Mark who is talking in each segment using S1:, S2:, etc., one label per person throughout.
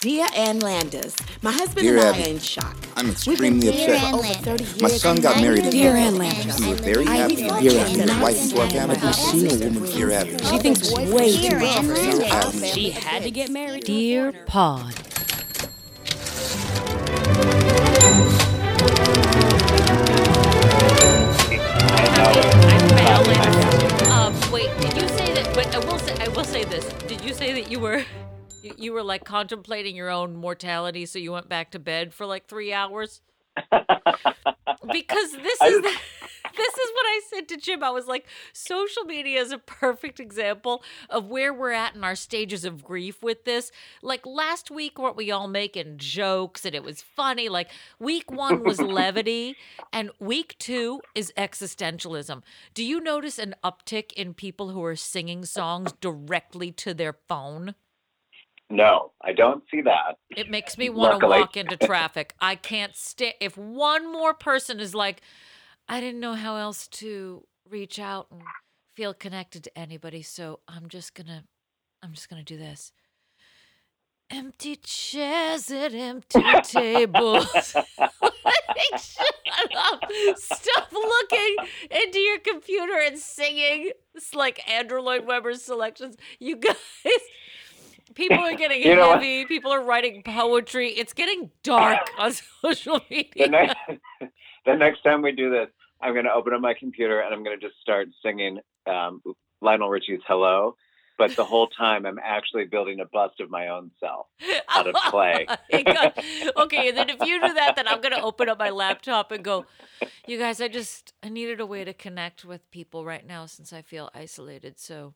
S1: Dear Ann Landers, my husband
S2: Dear
S1: and I are in shock.
S2: I'm extremely upset.
S1: over 30 years.
S2: My son got
S1: and
S2: married
S1: I
S2: in
S1: Dear
S2: Dear
S1: Ann
S2: Landers.
S1: Landers.
S2: We were very happy
S1: thought
S2: and
S1: you
S2: Dear
S1: were
S2: Abby. His
S1: nice
S2: wife into our
S1: and
S2: family.
S1: I've seen a woman
S2: Dear Abby.
S1: She thinks way too
S3: Dear
S1: much
S3: Ann
S1: of herself.
S3: Landers.
S4: She had to get married.
S5: Dear Pod.
S4: I balanced. Um, wait, did you say that? But I will say, I will say this. Did you say that you were, you, you were like contemplating your own mortality, so you went back to bed for like three hours? because this is the, this is what I said to Jim. I was like, social media is a perfect example of where we're at in our stages of grief with this. Like last week, weren't we all making jokes and it was funny? Like week one was levity, and week two is existentialism. Do you notice an uptick in people who are singing songs directly to their phone?
S6: No, I don't see that.
S4: It makes me want to walk into traffic. I can't stay. If one more person is like, I didn't know how else to reach out and feel connected to anybody, so I'm just gonna, I'm just gonna do this. Empty chairs at empty tables. like, shut up. Stop looking into your computer and singing. It's like Andrew Lloyd Webber's selections. You guys, people are getting
S6: You know what?
S4: heavy. People are writing poetry. It's getting dark on social
S6: The
S4: media.
S6: next, the next time we do this, I'm going to open up my computer and I'm going to just start singing um, Lionel Richie's "Hello," but the whole time I'm actually building a bust of my own self out of clay.
S4: Okay, and then if you do that, then I'm gonna open up my laptop and go, you guys, I just I needed a way to connect with people right now since I feel isolated. So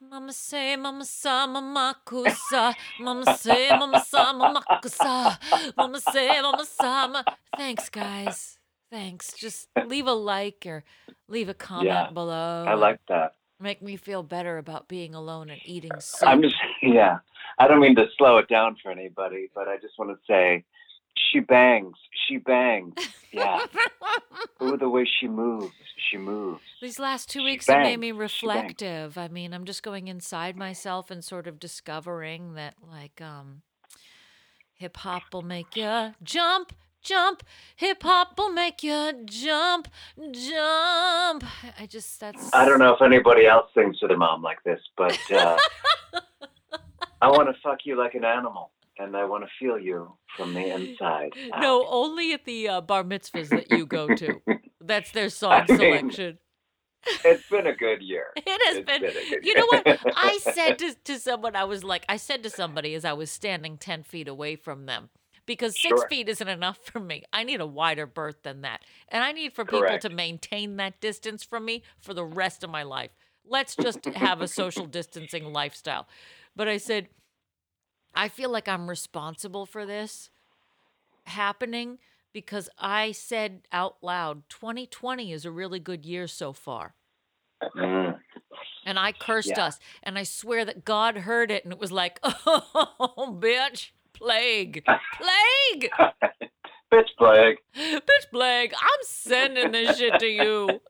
S4: Mama say, Mama sa, Mama kusa, Mama say, Mama sa, Mama kusa, Mama say, Mama sa, ma. Thanks, guys. Thanks. Just leave a like or leave a comment
S6: Yeah,
S4: below.
S6: I like that.
S4: Make me feel better about being alone and eating soup.
S6: I'm just, yeah. I don't mean to slow it down for anybody, but I just want to say, she bangs, she bangs. Yeah. Ooh, the way she moves, she moves.
S4: These last two
S6: She
S4: weeks have made me reflective. I mean, I'm just going inside myself and sort of discovering that, like, um, hip hop will make you jump, jump. Hip hop will make you jump, jump. I just that's.
S6: I don't know if anybody else sings to their mom like this, but uh, I want to fuck you like an animal, and I want to feel you from the inside. out.
S4: No, only at the uh, bar mitzvahs that you go to. That's their song
S6: I mean,
S4: selection.
S6: It's been a good year.
S4: It has
S6: It's
S4: been.
S6: been a good
S4: You know what? I said to, to someone, I was like, I said to somebody as I was standing 10 feet away from them, because six
S6: Sure.
S4: feet isn't enough for me. I need a wider berth than that. And I need for people to maintain that distance from me for the rest of my life. Let's just have a social distancing lifestyle. But I said, I feel like I'm responsible for this happening because I said out loud, 2020 is a really good year so far.
S6: Mm.
S4: And I cursed
S6: Yeah.
S4: us. And I swear that God heard it and it was like, oh, bitch, plague, plague,
S6: Bitch plague.
S4: bitch, plague. I'm sending this shit to you.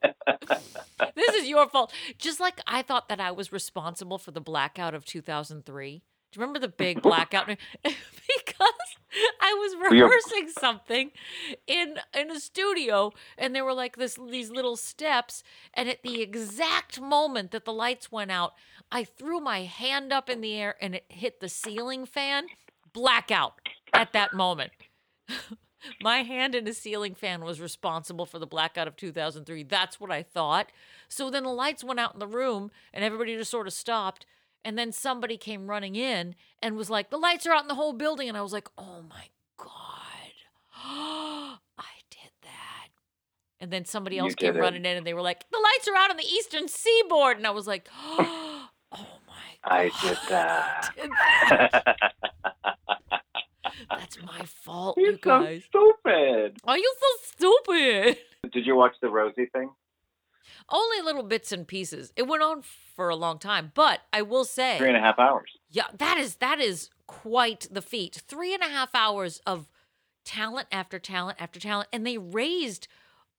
S4: This is your fault. Just like I thought that I was responsible for the blackout of 2003. Do you remember the big blackout? because I was rehearsing something in in a studio, and there were like this these little steps, and at the exact moment that the lights went out, I threw my hand up in the air and it hit the ceiling fan. Blackout at that moment. My hand in a ceiling fan was responsible for the blackout of 2003. That's what I thought. So then the lights went out in the room and everybody just sort of stopped. And then somebody came running in and was like, The lights are out in the whole building. And I was like, Oh my God. I did that. And then somebody else came
S6: it.
S4: running in and they were like, The lights are out on the eastern seaboard. And I was like, Oh my
S6: I
S4: God.
S6: did that.
S4: did that. That's my fault,
S6: You're
S4: you
S6: so
S4: guys.
S6: stupid.
S4: Are you so stupid?
S6: Did you watch the Rosie thing?
S4: Only little bits and pieces. It went on for a long time, but I will say,
S6: Three and a half hours.
S4: yeah, that is that is quite the feat. Three and a half hours of talent after talent after talent, and they raised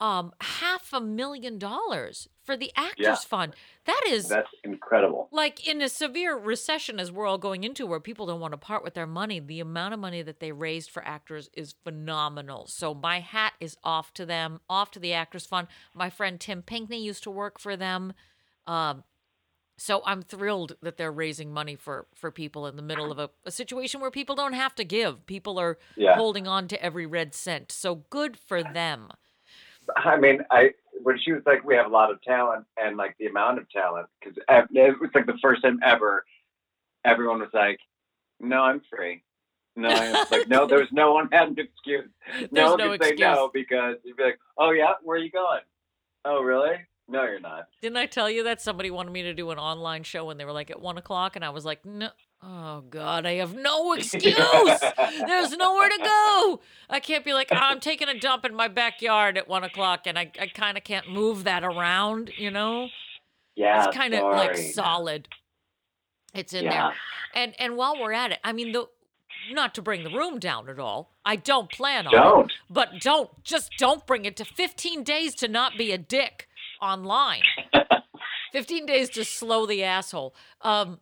S4: um, half a million dollars for the Actors
S6: Yeah.
S4: Fund. That is
S6: That's incredible.
S4: like in a severe recession as we're all going into where people don't want to part with their money the amount of money that they raised for actors is phenomenal so my hat is off to them off to the actors fund my friend tim pinkney used to work for them um, so i'm thrilled that they're raising money for for people in the middle of a, a situation where people don't have to give people are
S6: Yeah.
S4: holding on to every red cent so good for them
S6: I mean, I when she was like, we have a lot of talent, and like the amount of talent, because it was like the first time ever, everyone was like, "No, I'm free." No, it's like no, there was no one had an excuse.
S4: There's
S6: no one
S4: no
S6: could say no because you'd be like, "Oh yeah, where are you going?" Oh really? No, you're not.
S4: Didn't I tell you that somebody wanted me to do an online show and they were like at one o'clock and I was like, no, oh God, I have no excuse. There's nowhere to go. I can't be like, "Oh, I'm taking a dump in my backyard at one o'clock and I, I kind of can't move that around, you know?
S6: Yeah,
S4: it's kind of like solid. It's in
S6: Yeah.
S4: there. And and while we're at it, I mean the not to bring the room down at all. I don't plan on.
S6: Don't.
S4: But don't just don't bring it to 15 days to not be a dick online. 15 days to slow the asshole. Um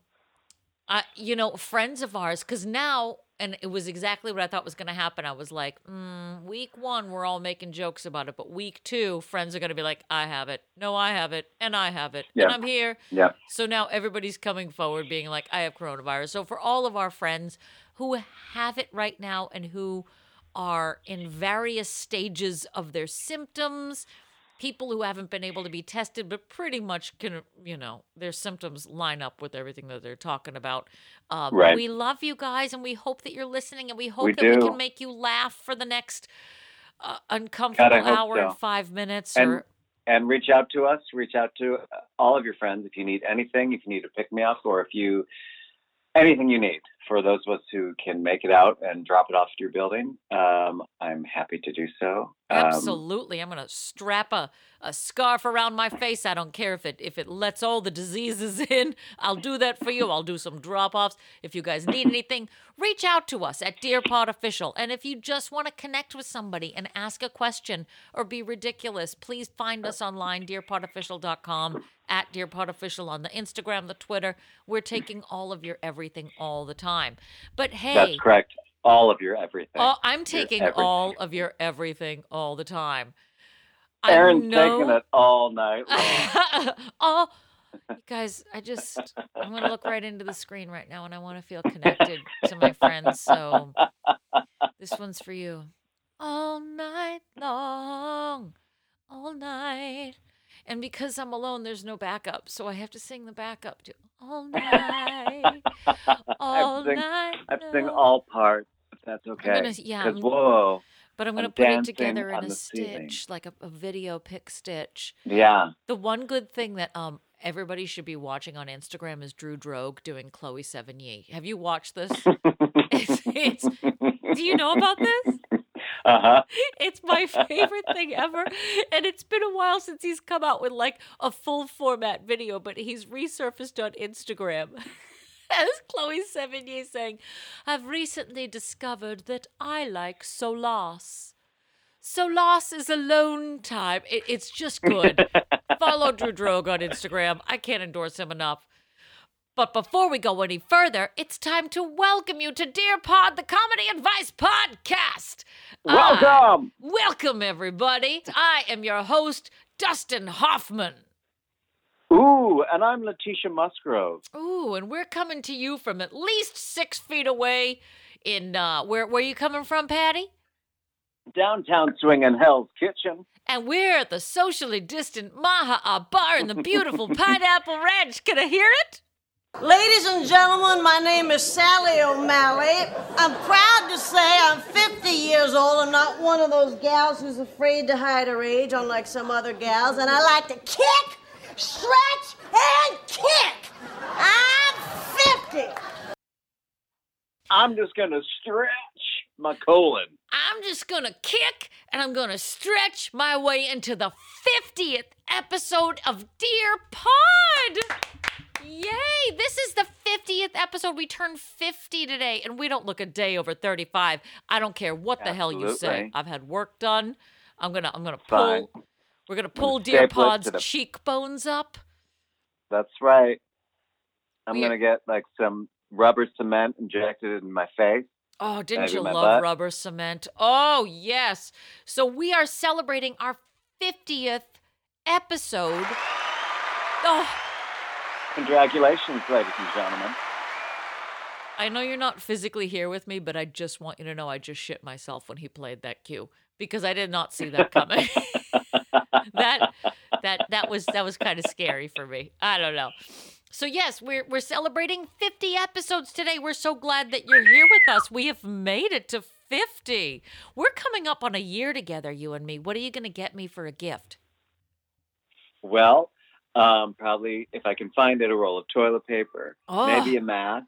S4: You know, friends of ours cuz now and it was exactly what I thought was going to happen. I was like, mm, week one, we're all making jokes about it. But week two, friends are going to be like, I have it. No, I have it. And I have it.
S6: Yeah.
S4: And I'm here.
S6: Yeah.
S4: So now everybody's coming forward being like, I have coronavirus. So for all of our friends who have it right now and who are in various stages of their symptoms, people who haven't been able to be tested, but pretty much can, you know, their symptoms line up with everything that they're talking about. Um,
S6: Right.
S4: We love you guys and we hope that you're listening and we hope
S6: We
S4: that we can make you laugh for the next uh, uncomfortable
S6: God,
S4: hour
S6: so.
S4: and five minutes.
S6: And-
S4: or
S6: and reach out to us. Reach out to uh, all of your friends if you need anything. If you need to pick me up, or if you anything you need for those of us who can make it out and drop it off to your building. Um, I'm happy to do so. Um,
S4: Absolutely. I'm going to strap a, a scarf around my face. I don't care if it if it lets all the diseases in. I'll do that for you. I'll do some drop-offs. If you guys need anything, reach out to us at Dear Pod Official. And if you just want to connect with somebody and ask a question or be ridiculous, please find us online dearpodofficial.com at Dear Pod Official on the Instagram, the Twitter. We're taking all of your everything all the time. But hey,
S6: That's correct. All of your everything.
S4: Oh, I'm taking all of your everything all the time.
S6: Aaron's
S4: know-
S6: taking it all night long.
S4: oh, you guys, I just, I'm to look right into the screen right now and I want to feel connected to my friends. So this one's for you. All night long, all night. And because I'm alone, there's no backup. So I have to sing the backup to all night, all
S6: I sing,
S4: night.
S6: I sing all parts. If that's okay.
S4: gonna- yeah, I'm-
S6: whoa,
S4: But I'm going to put it together in a
S6: the ceiling.
S4: stitch, like a, a video pick stitch.
S6: yeah.
S4: The one good thing that um everybody should be watching on Instagram is Drew Droege doing Chloe Sevigny. Have you watched this? it's, it's, do you know about this?
S6: Uh huh.
S4: It's my favorite thing ever. And it's been a while since he's come out with like a full format video, but he's resurfaced on Instagram. As Chloe Sevigny saying, I've recently discovered that I like Solace. Solace is alone time. It, it's just good. Follow Drew Droege on Instagram. I can't endorse him enough. But before we go any further, it's time to welcome you to Dear Pod, the Comedy Advice Podcast. I-
S6: Welcome.
S4: welcome, everybody. I am your host, Dustin Hoffman.
S6: Ooh, and I'm Letitia Musgrove.
S4: Ooh, and we're coming to you from at least six feet away. In uh, where where you coming from, Patty?
S6: Downtown swinging Hell's Kitchen.
S4: And we're at the socially distant Maha Bar in the beautiful Pineapple Ranch. Can I hear it?
S2: Ladies and gentlemen, my name is Sally O'Malley. I'm proud to say I'm 50 years old. I'm not one of those gals who's afraid to hide her age, unlike some other gals. And I like to kick, stretch, and kick. I'm 50.
S6: I'm just gonna stretch my colon.
S4: I'm just gonna kick and I'm gonna stretch my way into the 50th episode of Dear Pod. Yay! This is the 50th episode. We turned 50 today, and we don't look a day over 35. I don't care what the hell you say. I've had work done. I'm gonna I'm gonna pull
S6: Fine.
S4: We're gonna pull
S6: it
S4: Dear Pod's
S6: the-
S4: cheekbones up.
S6: That's right. I'm
S4: We-
S6: gonna get like some rubber cement injected in my face.
S4: Oh, didn't you love
S6: butt.
S4: rubber cement? Oh, yes. So we are celebrating our 50th episode. Oh,
S6: Congratulations, ladies and gentlemen.
S4: I know you're not physically here with me, but I just want you to know I just shit myself when he played that cue because I did not see that coming. that that that was that was kind of scary for me. I don't know. So yes, we're we're celebrating 50 episodes today. We're so glad that you're here with us. We have made it to 50. We're coming up on a year together, you and me. What are you going to get me for a gift?
S6: Well, um, probably if I can find it, a roll of toilet paper,
S4: Oh.
S6: maybe a mask,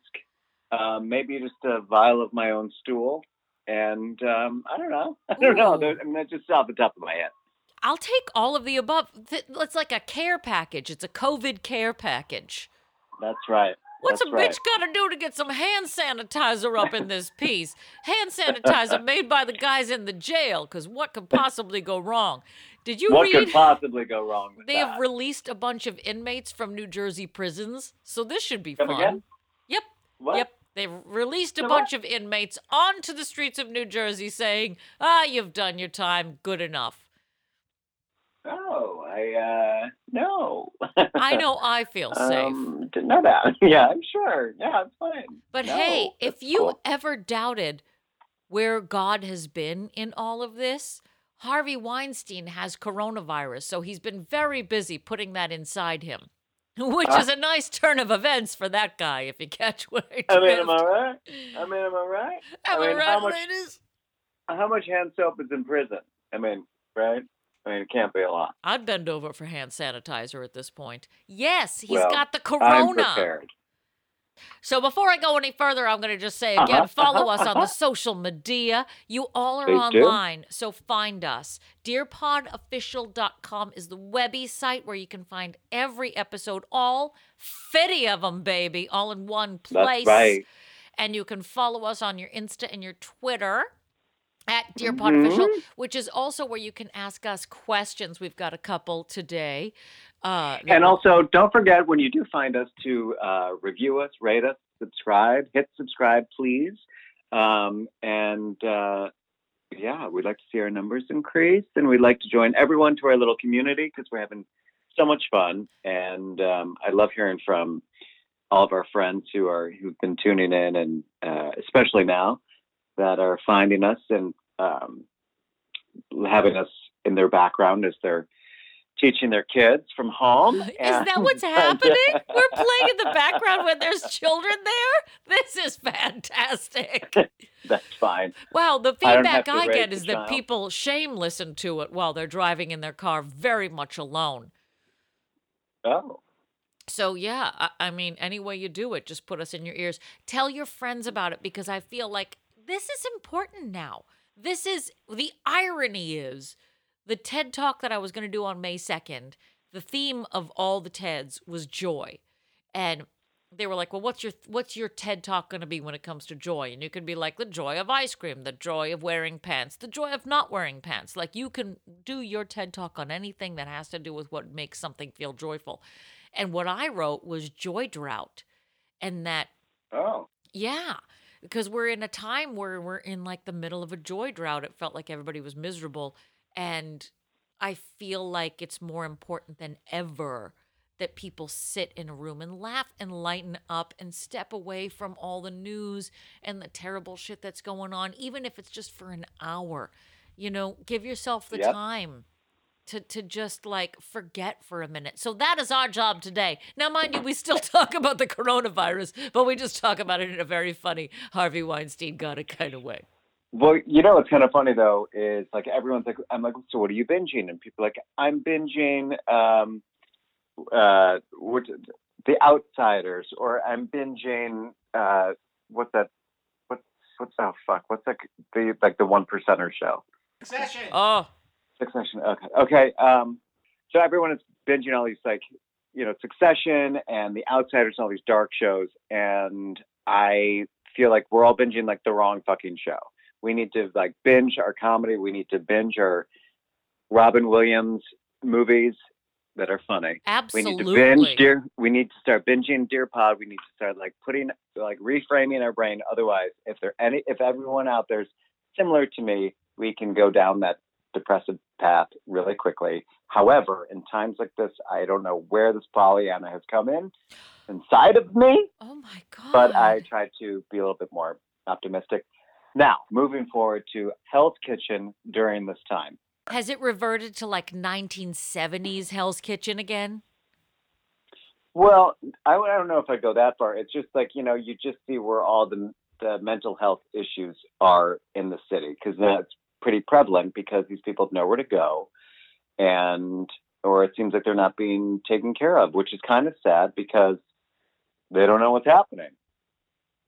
S6: um, maybe just a vial of my own stool, and um, I don't know. I don't know.
S4: Ooh.
S6: There- I mean, that's just off the top of my head.
S4: I'll take all of the above. It's like a care package. It's a COVID care package.
S6: That's right.
S4: What's
S6: That's
S4: a
S6: right.
S4: bitch got to do to get some hand sanitizer up in this piece? Hand sanitizer made by the guys in the jail, because what could possibly go wrong? Did you
S6: What
S4: read?
S6: could possibly go wrong with
S4: they
S6: that?
S4: have released a bunch of inmates from New Jersey prisons, so this should be
S6: Come
S4: fun.
S6: again?
S4: Yep.
S6: What?
S4: Yep. They've released a
S6: what?
S4: bunch of inmates onto the streets of New Jersey saying, ah, you've done your time, good enough.
S6: Oh, I uh no.
S4: I know I feel safe.
S6: Um, didn't know that. yeah, I'm sure. Yeah, it's fine.
S4: But
S6: No,
S4: hey, if you
S6: cool.
S4: ever doubted where God has been in all of this, Harvey Weinstein has coronavirus, so he's been very busy putting that inside him. Which
S6: Ah.
S4: is a nice turn of events for that guy, if you catch what I
S6: I mean, am I right? I mean, am I right?
S4: Am
S6: I
S4: I
S6: mean,
S4: right,
S6: how much-
S4: ladies?
S6: How much hand soap is in prison? I mean, right? I mean, it can't be a lot.
S4: I'd bend over for hand sanitizer at this point. Yes, he's
S6: Well,
S4: got the
S6: I'm
S4: corona.
S6: prepared.
S4: So before I go any further, I'm going to just say again,
S6: Uh-huh,
S4: follow
S6: uh-huh,
S4: us on the
S6: uh-huh.
S4: social media. You all are
S6: Please do.
S4: online, so find us. DearPodOfficial.com is the webby site where you can find every episode, all 50 of them, baby, all in one place.
S6: That's right.
S4: And you can follow us on your Insta and your Twitter at Dear Pod Official,
S6: Mm-hmm.
S4: which is also where you can ask us questions. We've got a couple today. Uh,
S6: And also, don't forget when you do find us to uh, review us, rate us, subscribe. Hit subscribe, please. Um, and uh, yeah, we'd like to see our numbers increase, and we'd like to join everyone to our little community because we're having so much fun. And um, I love hearing from all of our friends who are who've been tuning in, and uh, especially now that are finding us and um, having us in their background as they're teaching their kids from home.
S4: Is that what's
S6: And-
S4: happening? We're playing in the background when there's children there? This is fantastic.
S6: That's fine.
S4: Wow, the feedback
S6: to
S4: I get is that people shame listen to it while they're driving in their car very much alone.
S6: Oh,
S4: So, yeah, I, I mean, any way you do it, just put us in your ears. Tell your friends about it because I feel like this is important now. This is the irony is the TED talk that I was going to do on May 2nd, the theme of all the TEDs was joy. And they were like, "Well, what's your what's your TED talk going to be when it comes to joy?" And you can be like, "The joy of ice cream, the joy of wearing pants, the joy of not wearing pants." Like you can do your TED talk on anything that has to do with what makes something feel joyful. And what I wrote was joy drought. And that
S6: oh,
S4: yeah, because we're in a time where we're in like the middle of a joy drought. It felt like everybody was miserable. And I feel like it's more important than ever that people sit in a room and laugh and lighten up and step away from all the news and the terrible shit that's going on, even if it's just for an hour. You know, give yourself the
S6: Yep.
S4: time to to just like forget for a minute. So that is our job today. Now, mind you, we still talk about the coronavirus, but we just talk about it in a very funny Harvey Weinstein got it kind of way.
S6: Well, you know what's kind of funny though is like everyone's like, I'm like, so what are you binging? And people are like, I'm binging um, uh, what, The Outsiders, or I'm binging uh, what's that? What's what's oh fuck? What's that? The like the one percenter show. Succession.
S4: Oh,
S6: Succession. Okay. Okay. Um, so everyone is binging all these like, you know, Succession and The Outsiders and all these dark shows, and I feel like we're all binging like the wrong fucking show. We need to like binge our comedy. We need to binge our Robin Williams movies that are funny.
S4: Absolutely.
S6: We need to binge dear. We need to start binging Dear Pod. We need to start like putting like reframing our brain. Otherwise, if there any if everyone out there's similar to me, we can go down that depressive path really quickly. However, in times like this, I don't know where this Pollyanna has come in inside of me,
S4: oh my god.
S6: but I try to be a little bit more optimistic. Now, moving forward to Hell's Kitchen during this time.
S4: Has it reverted to like 1970s Hell's Kitchen again?
S6: Well, I, I don't know if I go that far. It's just like you know, you just see where all the the mental health issues are in the city because that's pretty prevalent because these people have nowhere to go, and or it seems like they're not being taken care of, which is kind of sad because they don't know what's happening.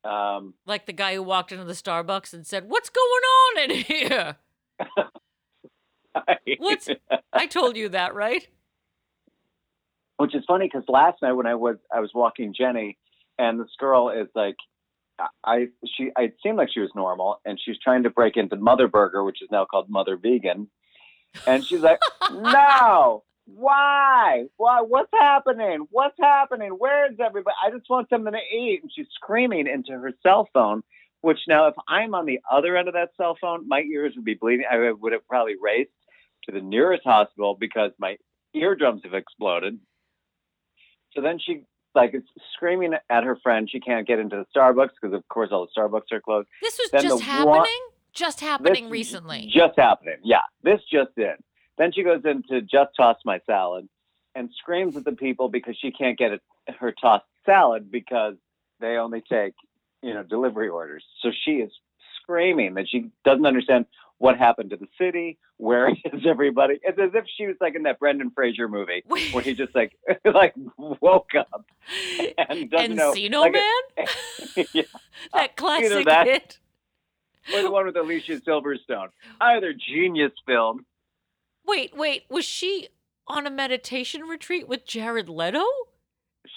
S6: Um,
S4: Like the guy who walked into the Starbucks and said, "What's going on in here?" What's- I told you that, right?
S6: which is funny because last night when I was I was walking Jenny, and this girl is like, I she it seemed like she was normal, and she's trying to break into Mother Burger, which is now called Mother Vegan, and she's like, no. Why? Why? What's happening? What's happening? Where is everybody? I just want something to eat. And she's screaming into her cell phone, which now, if I'm on the other end of that cell phone, my ears would be bleeding. I would have probably raced to the nearest hospital because my eardrums have exploded. So then she like is screaming at her friend. She can't get into the Starbucks because, of course, all the Starbucks are closed.
S4: This was
S6: Then
S4: just happening.
S6: one-
S4: just happening recently.
S6: Just happening. Yeah, this just in. Then she goes into just toss my salad and screams at the people because she can't get it, her tossed salad because they only take you know delivery orders. So she is screaming that she doesn't understand what happened to the city. Where is everybody? It's as if she was like in that Brendan Fraser movie
S4: Wait.
S6: where he just like like woke up and doesn't know.
S4: Encino
S6: like,
S4: Man?
S6: yeah,
S4: that classic
S6: that.
S4: hit.
S6: or the one with Alicia Silverstone. Either genius film.
S4: Wait, wait. Was she on a meditation retreat with Jared Leto?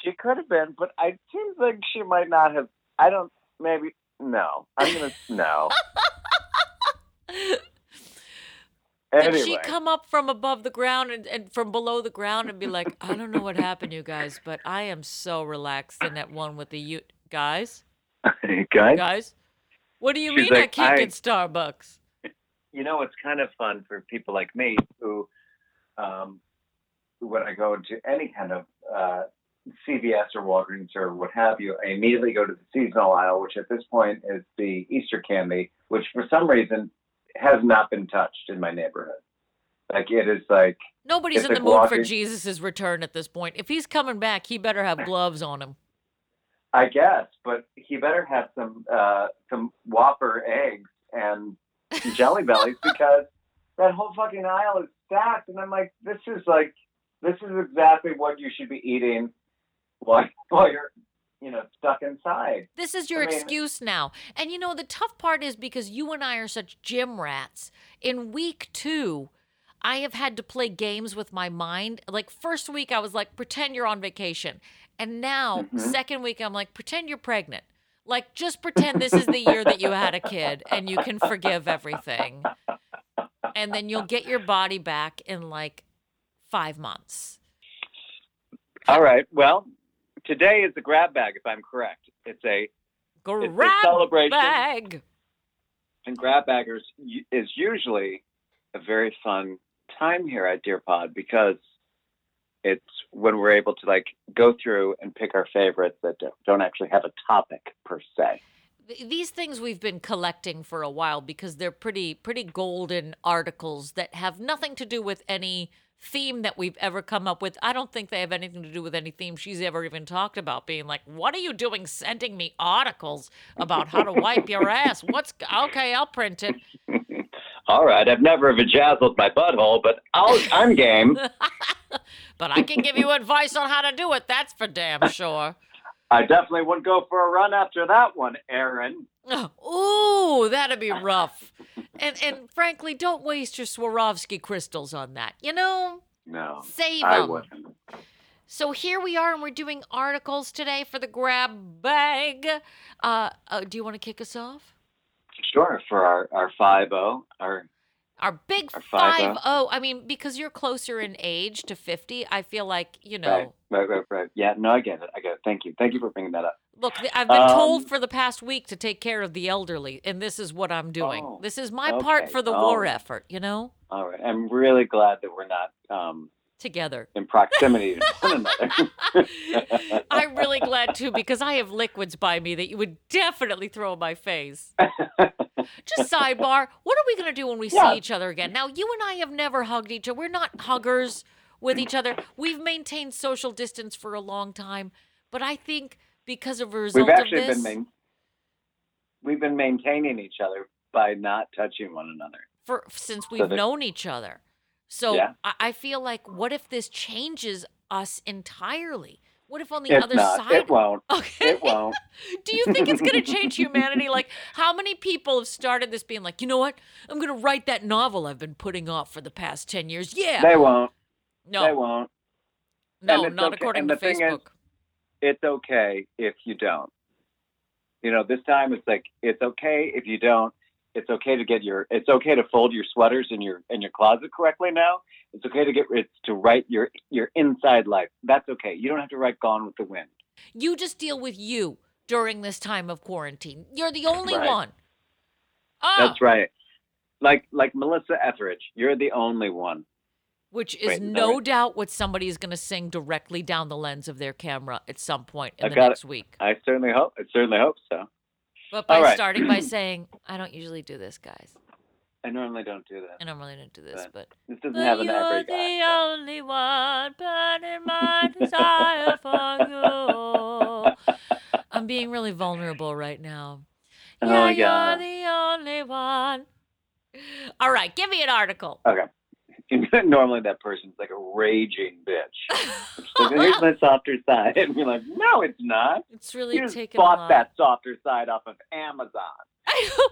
S6: She could have been, but I seems like she might not have. I don't. Maybe no. I'm gonna no.
S4: Did
S6: Anyway,
S4: she come up from above the ground and, and from below the ground and be like, I don't know what happened, you guys, but I am so relaxed in that one with the you guys?
S6: guys,
S4: Guys? What do you
S6: She's
S4: mean I can't
S6: I-
S4: get Starbucks?
S6: You know it's kind of fun for people like me who, um, when I go into any kind of uh, CVS or Walgreens or what have you, I immediately go to the seasonal aisle, which at this point is the Easter candy, which for some reason has not been touched in my neighborhood. Like it is like
S4: Nobody's in the
S6: like
S4: mood for
S6: walking-
S4: Jesus' return at this point. If he's coming back, he better have gloves on him.
S6: I guess, but he better have some uh, some Whopper eggs and Jelly Bellies because that whole fucking aisle is stacked. And I'm like, this is like, this is exactly what you should be eating while while you're, you know, stuck inside.
S4: This is your
S6: I mean-
S4: excuse now. And you know, the tough part is because you and I are such gym rats. In week two, I have had to play games with my mind. Like, first week, I was like, pretend you're on vacation. And now,
S6: Mhm.
S4: second week, I'm like, pretend you're pregnant. Like, just pretend this is the year that you had a kid and you can forgive everything. And then you'll get your body back in like five months.
S6: All right. Well, today is the grab bag, if I'm correct. It's a
S4: Grab
S6: celebration.
S4: bag.
S6: and grab baggers is usually a very fun time here at Dear Pod because it's when we're able to like go through and pick our favorites that don't- actually have a topic per se.
S4: These things we've been collecting for a while because they're pretty pretty golden articles that have nothing to do with any theme that we've ever come up with. I don't think they have anything to do with any theme she's ever even talked about being like, "What are you doing sending me articles about how to wipe your ass?" What's Okay, I'll print it.
S6: All right, I've never vajazzled my butthole, but I'll, I'm game.
S4: But I can give you advice on how to do it. That's for damn sure.
S6: I definitely wouldn't go for a run after that one, Aaron.
S4: Ooh, that'd be rough. And and frankly, don't waste your Swarovski crystals on that. You know,
S6: No,
S4: save them.
S6: I wouldn't.
S4: So here we are, and we're doing articles today for the grab bag. Uh, uh, do you want to kick us off?
S6: Sure, for our our five zero, our
S4: Our big
S6: Our five
S4: five
S6: oh.
S4: oh. I mean, because you're closer in age to fifty, I feel like you know.
S6: Right, right, right, right. Yeah, no, I get it. I get it. Thank you. Thank you for bringing that up.
S4: Look, I've been told
S6: Um,
S4: for the past week to take care of the elderly, and this is what I'm doing.
S6: Oh,
S4: this is my part for the
S6: Oh.
S4: war effort. You know,
S6: All right. I'm really glad that we're not um,
S4: together.
S6: in proximity to one another.
S4: I'm really glad too because I have liquids by me that you would definitely throw in my face. Just sidebar, what are we going to do when we
S6: Yeah.
S4: see each other again? Now, you and I have never hugged each other. We're not huggers with each other. We've maintained social distance for a long time, but I think because of a result
S6: We've actually
S4: of this,
S6: been main- we've been maintaining each other by not touching one another.
S4: for since we've
S6: there-
S4: known each other. So
S6: Yeah.
S4: I, I feel like, what if this changes us entirely? What if on the
S6: it's
S4: other
S6: not.
S4: side?
S6: It won't.
S4: Okay.
S6: It won't.
S4: Do you think it's going to change humanity? Like, how many people have started this being like, you know what? I'm going to write that novel I've been putting off for the past 10 years. Yeah.
S6: They won't.
S4: no,
S6: They won't.
S4: no, not
S6: okay-
S4: according
S6: and
S4: to
S6: thing is-
S4: Facebook.
S6: It's okay if you don't. You know, this time it's like it's okay if you don't. It's okay to get your. It's okay to fold your sweaters in your in your closet correctly now. It's okay to get it's to write your your inside life. That's okay. You don't have to write Gone with the Wind.
S4: you just deal with you during this time of quarantine. You're the only
S6: Right.
S4: one. Oh,
S6: That's right. Like like Melissa Etheridge, you're the only one.
S4: which is
S6: Wait,
S4: no
S6: right?
S4: doubt what somebody is going to sing directly down the lens of their camera at some point in
S6: I
S4: the
S6: got it.
S4: next week.
S6: I certainly hope. I certainly hope so.
S4: But by
S6: right.
S4: starting by saying, I don't usually do this, guys.
S6: I normally don't do that.
S4: I normally don't do this, but
S6: This doesn't
S4: But
S6: have an
S4: you're the
S6: guy.
S4: only one burning my desire for you. I'm being really vulnerable right now.
S6: Oh,
S4: yeah,
S6: yeah.
S4: you're the only one. All right, give me an article.
S6: Okay. normally that person's like a raging bitch. Like, Here's my softer side, and you're like, no, it's not.
S4: It's really
S6: You just
S4: taken a
S6: bought that softer side off of Amazon.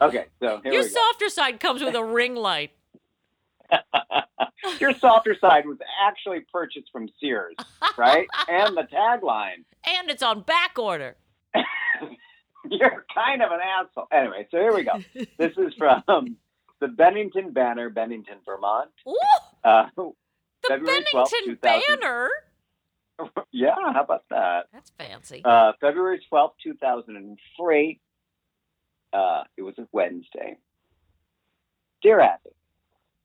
S6: Okay, so here
S4: Your
S6: we go.
S4: softer side comes with a ring light.
S6: Your softer side was actually purchased from Sears, right? and the tagline,
S4: And it's on back order.
S6: "You're kind of an asshole." Anyway, so here we go. This is from the Bennington Banner, Bennington, Vermont.
S4: Ooh,
S6: Uh,
S4: the
S6: February 12th,
S4: Bennington
S6: 2000.
S4: banner.
S6: yeah, how about that?
S4: That's fancy.
S6: Uh, February 12th, 2003. Uh, it was a Wednesday. Dear Abby,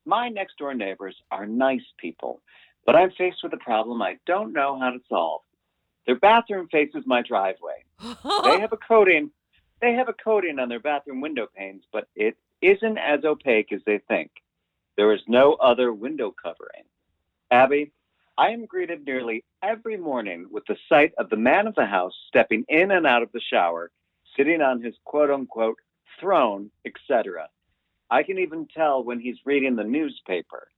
S6: my next door neighbors are nice people, but I'm faced with a problem I don't know how to solve. Their bathroom faces my driveway. They have a coating. They have a coating on their bathroom window panes, but it isn't as opaque as they think. There is no other window covering. Abby, I am greeted nearly every morning with the sight of the man of the house stepping in and out of the shower, sitting on his quote unquote throne, etc. I can even tell when he's reading the newspaper.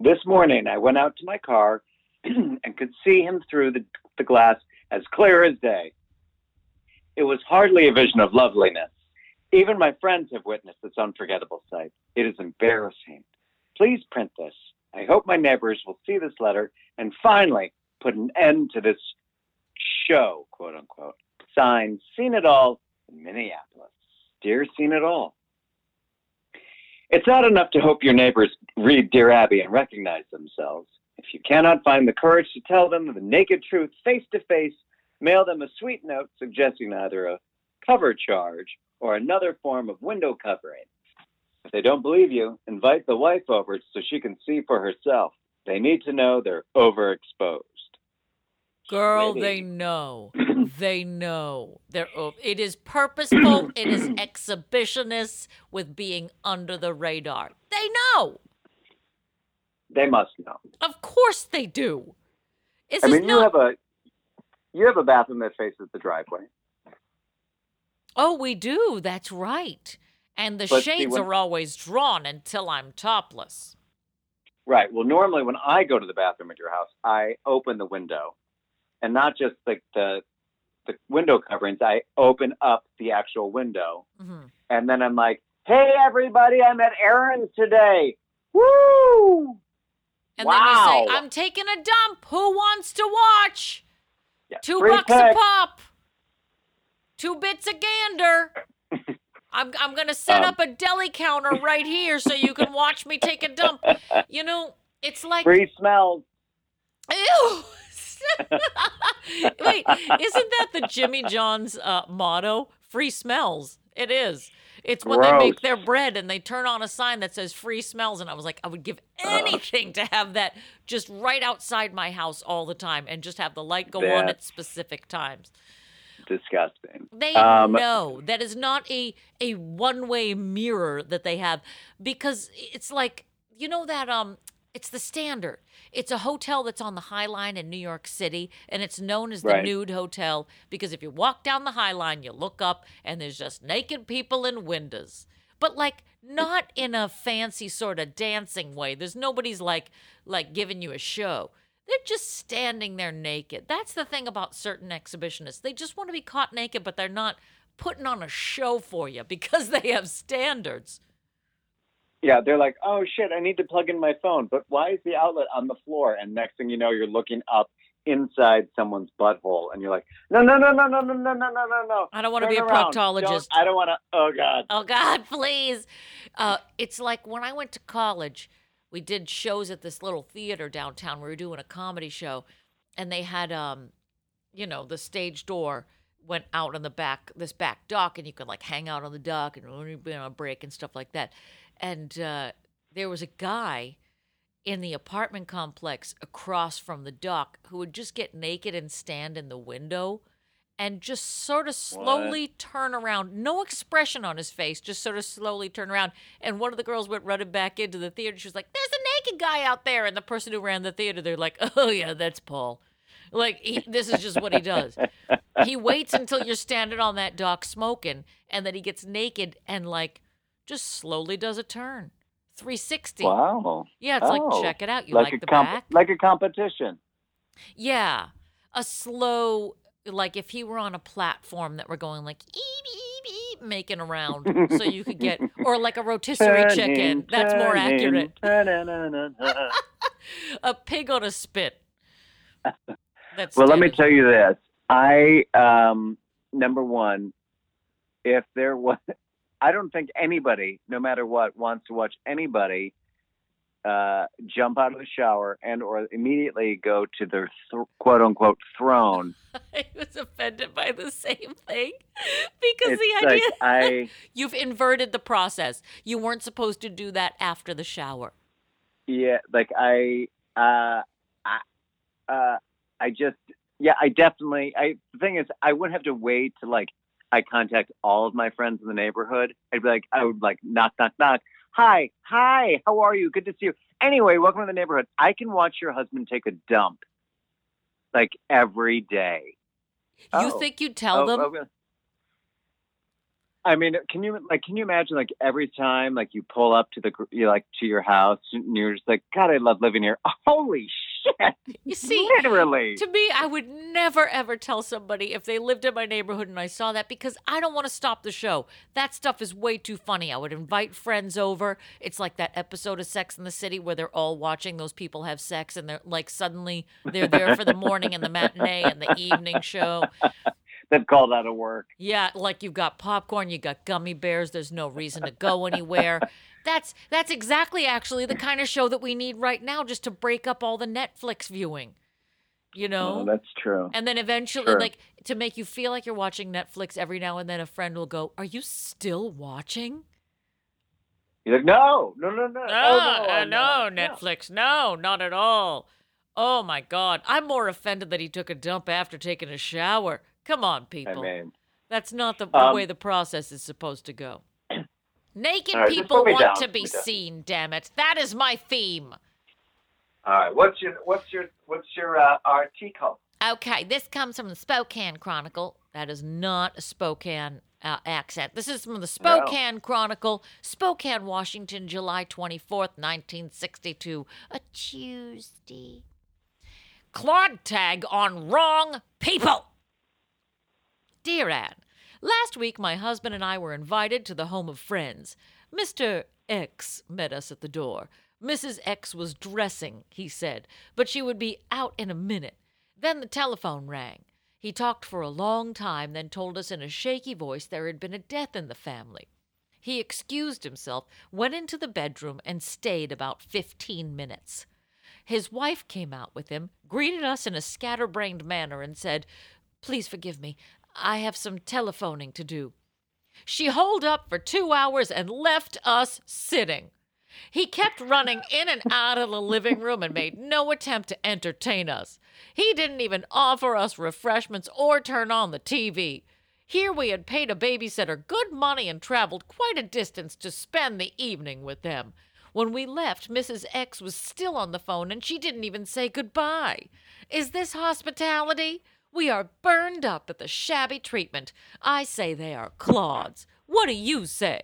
S6: This morning, I went out to my car and could see him through the, the glass as clear as day. It was hardly a vision of loveliness. Even my friends have witnessed this unforgettable sight. It is embarrassing. Please print this. I hope my neighbors will see this letter and finally put an end to this show, quote unquote. Signed, Seen It All in Minneapolis. Dear Seen It All. It's not enough to hope your neighbors read Dear Abby and recognize themselves. If you cannot find the courage to tell them the naked truth face to face, mail them a sweet note suggesting either a cover charge or another form of window covering. If they don't believe you, invite the wife over so she can see for herself. They need to know they're overexposed.
S4: Girl,
S6: Sweetie.
S4: they know. they know. They're oh, it is purposeful, it is exhibitionist with being under the radar. They know.
S6: They must know.
S4: Of course they do. Is
S6: I mean, you
S4: not
S6: have a you have a bathroom that faces the driveway.
S4: Oh, we do. That's right. And the
S6: But see,
S4: shades
S6: when-
S4: are always drawn until I'm topless.
S6: Right. Well, normally when I go to the bathroom at your house, I open the window, and not just like the the window coverings. I open up the actual window,
S4: Mhm.
S6: and then I'm like, "Hey, everybody! I'm at Aaron's today. Woo!
S4: And then you say,
S6: Wow.
S4: I'm taking a dump. Who wants to watch?
S6: Yeah,
S4: Two
S6: free
S4: bucks a pop. Two bits of gander. I'm I'm gonna set
S6: Um,
S4: up a deli counter right here so you can watch me take a dump. You know, it's like
S6: Free smells.
S4: Ew. Wait, isn't that the Jimmy John's uh, motto? Free smells. It is. It's when they make their bread and they turn on a sign that says free smells. And I was like, I would give anything to have that just right outside my house all the time and just have the light go on at specific times.
S6: Disgusting.
S4: They
S6: Um,
S4: know that is not a a one way mirror that they have because it's like you know that um it's the standard. It's a hotel that's on the High Line in New York City, and it's known as the
S6: Right.
S4: nude hotel because if you walk down the High Line, you look up and there's just naked people in windows. But like not in a fancy sort of dancing way. There's nobody's like like giving you a show. They're just standing there naked. That's the thing about certain exhibitionists. They just want to be caught naked, but they're not putting on a show for you because they have standards.
S6: Yeah, they're like, oh shit, I need to plug in my phone, but why is the outlet on the floor? And next thing you know, you're looking up inside someone's butthole, and you're like, no, no, no, no, no, no, no, no, no, no, no.
S4: I don't want to be a
S6: around.
S4: proctologist.
S6: Don't- I don't want to. Oh god.
S4: Oh God, please. Uh, it's like when I went to college, we did shows at this little theater downtown. We were doing a comedy show, and they had, um, you know, the stage door went out on the back, this back dock, and you could like hang out on the dock and be on a break and stuff like that. And uh, there was a guy in the apartment complex across from the dock who would just get naked and stand in the window and just sort of slowly turn around. No expression on his face, just sort of slowly turn around. And one of the girls went running back into the theater. She was like, There's a naked guy out there. And the person who ran the theater, they're like, Oh, yeah, that's Paul. Like, he, this is just what he does. he waits until you're standing on that dock smoking, and then he gets naked and, like, just slowly does a turn. 360.
S6: Wow.
S4: Yeah, it's
S6: Oh,
S4: like, check it out. You like,
S6: a
S4: the
S6: comp-
S4: back?
S6: like a competition.
S4: Yeah. A slow, like if he were on a platform that were going like eep, eep, eep, making around so you could get, or like a rotisserie chicken.
S6: Turning,
S4: That's more accurate.
S6: ta-na-na-na-na.
S4: A pig on a spit. That's
S6: well, let me tell you this. I um number one, if there was, I don't think anybody, no matter what, wants to watch anybody uh, jump out of the shower and or immediately go to their th- quote unquote throne.
S4: I was offended by the same thing because
S6: It's
S4: the idea
S6: like I.
S4: you've inverted the process. You weren't supposed to do that after the shower.
S6: Yeah, like I, uh, I, uh, I just, yeah, I definitely. I the thing is, I wouldn't have to wait to like I contact all of my friends in the neighborhood. I'd be like, I would like knock, knock, knock. Hi, hi, how are you? Good to see you. Anyway, welcome to the neighborhood. I can watch your husband take a dump, like every day.
S4: You
S6: Oh.
S4: think you'd tell
S6: Oh,
S4: them?
S6: I mean, can you like can you imagine like every time like you pull up to the you like to your house and you're just like God, I love living here. Holy shit!
S4: You see,
S6: literally.
S4: To me, I would never ever tell somebody if they lived in my neighborhood and I saw that because I don't want to stop the show. That stuff is way too funny. I would invite friends over. It's like that episode of Sex in the City where they're all watching those people have sex and they're like suddenly they're there for the morning and the matinee and the evening show.
S6: They've called out of work.
S4: Yeah, like you've got popcorn, you've got gummy bears, there's no reason to go anywhere. That's that's exactly actually the kind of show that we need right now just to break up all the Netflix viewing. You know?
S6: Oh, that's true.
S4: And then eventually,
S6: Sure.
S4: like to make you feel like you're watching Netflix every now and then, a friend will go, Are you still watching?
S6: You're like, no, no, no, no,
S4: No,
S6: oh,
S4: uh,
S6: I'm
S4: no,
S6: not.
S4: Netflix. No, not at all. Oh my God. I'm more offended that he took a dump after taking a shower. Come on,
S6: I
S4: people.
S6: mean,
S4: That's not the
S6: Um,
S4: way the process is supposed to go. Naked
S6: right,
S4: people want
S6: down,
S4: to be seen, damn it. That is my theme.
S6: all right. What's your what's your what's your uh, article?
S4: Okay, this comes from the Spokane Chronicle. That is not a Spokane uh, accent. This is from the Spokane Chronicle, Spokane, Washington, July 24th, 1962, a Tuesday. Claude tag on wrong people. Dear Ann, last week my husband and I were invited to the home of friends. Mr. X met us at the door. Mrs. X was dressing, he said, but she would be out in a minute. Then the telephone rang. He talked for a long time, then told us in a shaky voice there had been a death in the family. He excused himself, went into the bedroom, and stayed about 15 minutes. His wife came out with him, greeted us in a scatterbrained manner, and said, Please forgive me. I have some telephoning to do. She holed up for two hours and left us sitting. He kept running in and out of the living room and made no attempt to entertain us. He didn't even offer us refreshments or turn on the TV. Here we had paid a babysitter good money and traveled quite a distance to spend the evening with them. When we left, Mrs. X was still on the phone and she didn't even say goodbye. Is this hospitality? We are burned up at the shabby treatment. I say they are clods. What do you say?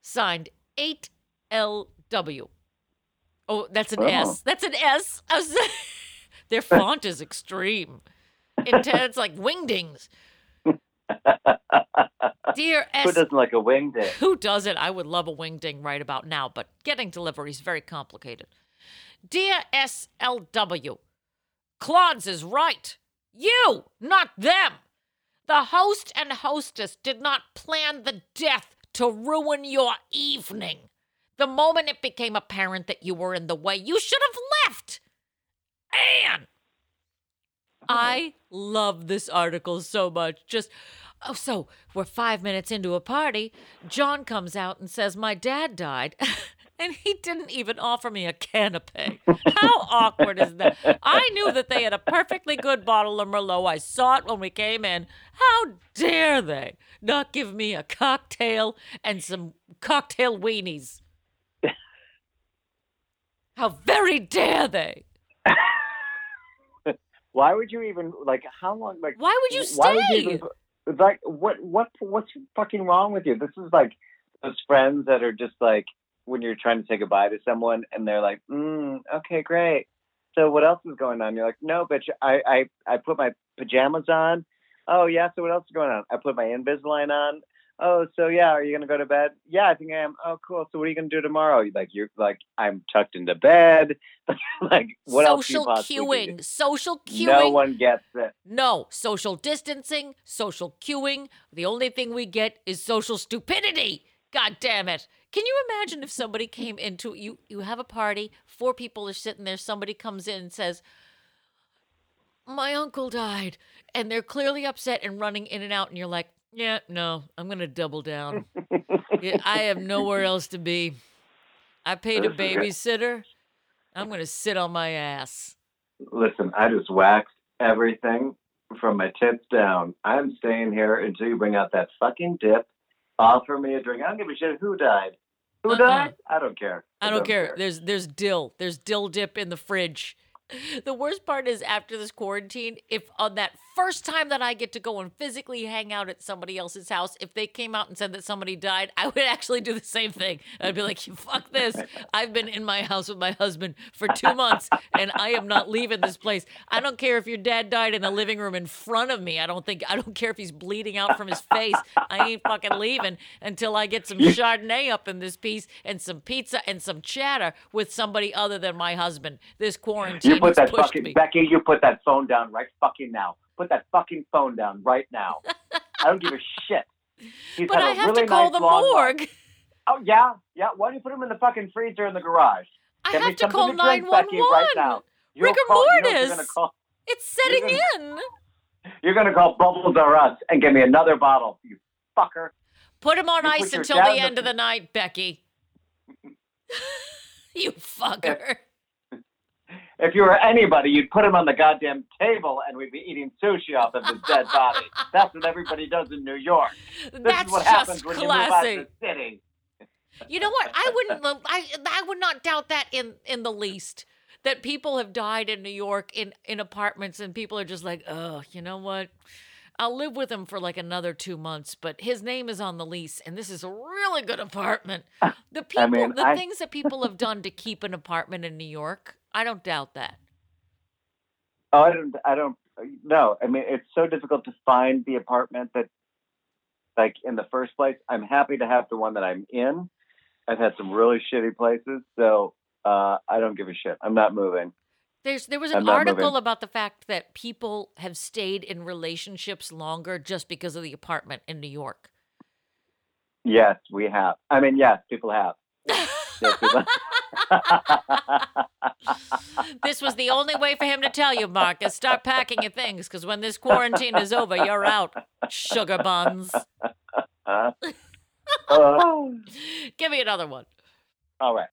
S4: Signed 8LW. Oh, that's an
S6: Oh.
S4: S. That's an S. I was- Their font is extreme. Intense, like wingdings. Dear S.
S6: Who doesn't like a wing day?
S4: Who doesn't? I would love a wingding right about now, but getting delivery is very complicated. Dear SLW, Claude's is right. You, not them. The host and hostess did not plan the death to ruin your evening. The moment it became apparent that you were in the way, you should have left. Ann! Oh. I love this article so much. Just, oh, so we're five minutes into a party. John comes out and says, My dad died. And he didn't even offer me a canapé. How awkward is that? I knew that they had a perfectly good bottle of Merlot. I saw it when we came in. How dare they not give me a cocktail and some cocktail weenies? How very dare they?
S6: Why would you even like? How long? Like,
S4: Why would you
S6: Why would you
S4: stay?
S6: even, like, what, what, what's fucking wrong with you? This is like those friends that are just like when you're trying to say goodbye to someone, and they're like, mm, "Okay, great. So what else is going on?" You're like, "No, bitch. I, I, I put my pajamas on. Oh yeah. So what else is going on? I put my Invisalign on. Oh, so yeah. Are you gonna go to bed? Yeah, I think I am. Oh, cool. So what are you gonna do tomorrow? You're like, you're like, I'm tucked into bed. like, what else? you
S4: social
S6: possibly do?
S4: queuing. Social queuing.
S6: No one gets it.
S4: No, social distancing, social queuing. The only thing we get is social stupidity. God damn it. Can you imagine if somebody came into you you have a party, four people are sitting there, somebody comes in and says, "My uncle died." And they're clearly upset and running in and out and you're like, "Yeah, no, I'm going to double down. Yeah, I have nowhere else to be. I paid a babysitter. I'm going to sit on my ass."
S6: Listen, I just waxed everything from my tits down. I'm staying here until you bring out that fucking dip. Offer me a drink. I don't give a shit who died. Who
S4: Uh-uh.
S6: died? I don't care.
S4: I don't care. There's there's dill. There's dill dip in the fridge. The worst part is after this quarantine, if on that first time that I get to go and physically hang out at somebody else's house, if they came out and said that somebody died, I would actually do the same thing. I'd be like, fuck this. I've been in my house with my husband for 2 months and I am not leaving this place. I don't care if your dad died in the living room in front of me. I don't think I don't care if he's bleeding out from his face. I ain't fucking leaving until I get some Chardonnay up in this piece and some pizza and some chatter with somebody other than my husband. This quarantine
S6: put that fucking
S4: me.
S6: Becky. You put that phone down right fucking now. Put that fucking phone down right now. I don't give a shit. He's
S4: But I
S6: a
S4: have
S6: really
S4: to call
S6: nice
S4: the
S6: life.
S4: morgue.
S6: Oh yeah, yeah. Why don't you put him in the fucking freezer in the garage?
S4: I
S6: Get
S4: have to call
S6: to drink, Becky, right
S4: 911.
S6: now. You'll
S4: Rigor
S6: call- you know
S4: mortis.
S6: You're gonna call.
S4: It's setting
S6: You're
S4: in.
S6: You're gonna call Bubbles or Us and give me another bottle. You fucker.
S4: Put him on
S6: You
S4: ice until the
S6: in the
S4: end of the night, Becky. you fucker.
S6: If you were anybody, you'd put him on the goddamn table and we'd be eating sushi off of his dead body. That's what everybody does in New York. This
S4: That's
S6: is what
S4: just
S6: happens when you move out of the city.
S4: You know what? I wouldn't. I I would not doubt that in in the least. That people have died in New York in in apartments, and people are just like, oh, you know what? I'll live with him for like another two months, but his name is on the lease, and this is a really good apartment. The people,
S6: mean,
S4: the
S6: I-
S4: things that people have done to keep an apartment in New York, I don't doubt that.
S6: Oh, I don't. I don't. No, I mean it's so difficult to find the apartment that, like in the first place. I'm happy to have the one that I'm in. I've had some really shitty places, so uh, I don't give a shit. I'm not moving.
S4: There's there was an article
S6: moving.
S4: about the fact that people have stayed in relationships longer just because of the apartment in New York.
S6: Yes, we have. I mean, yes, people have. Yes, people-
S4: this was the only way for him to tell you, Marcus. Start packing your things, because when this quarantine is over, you're out. Sugar buns.
S6: Oh.
S4: Give me another one.
S6: All right.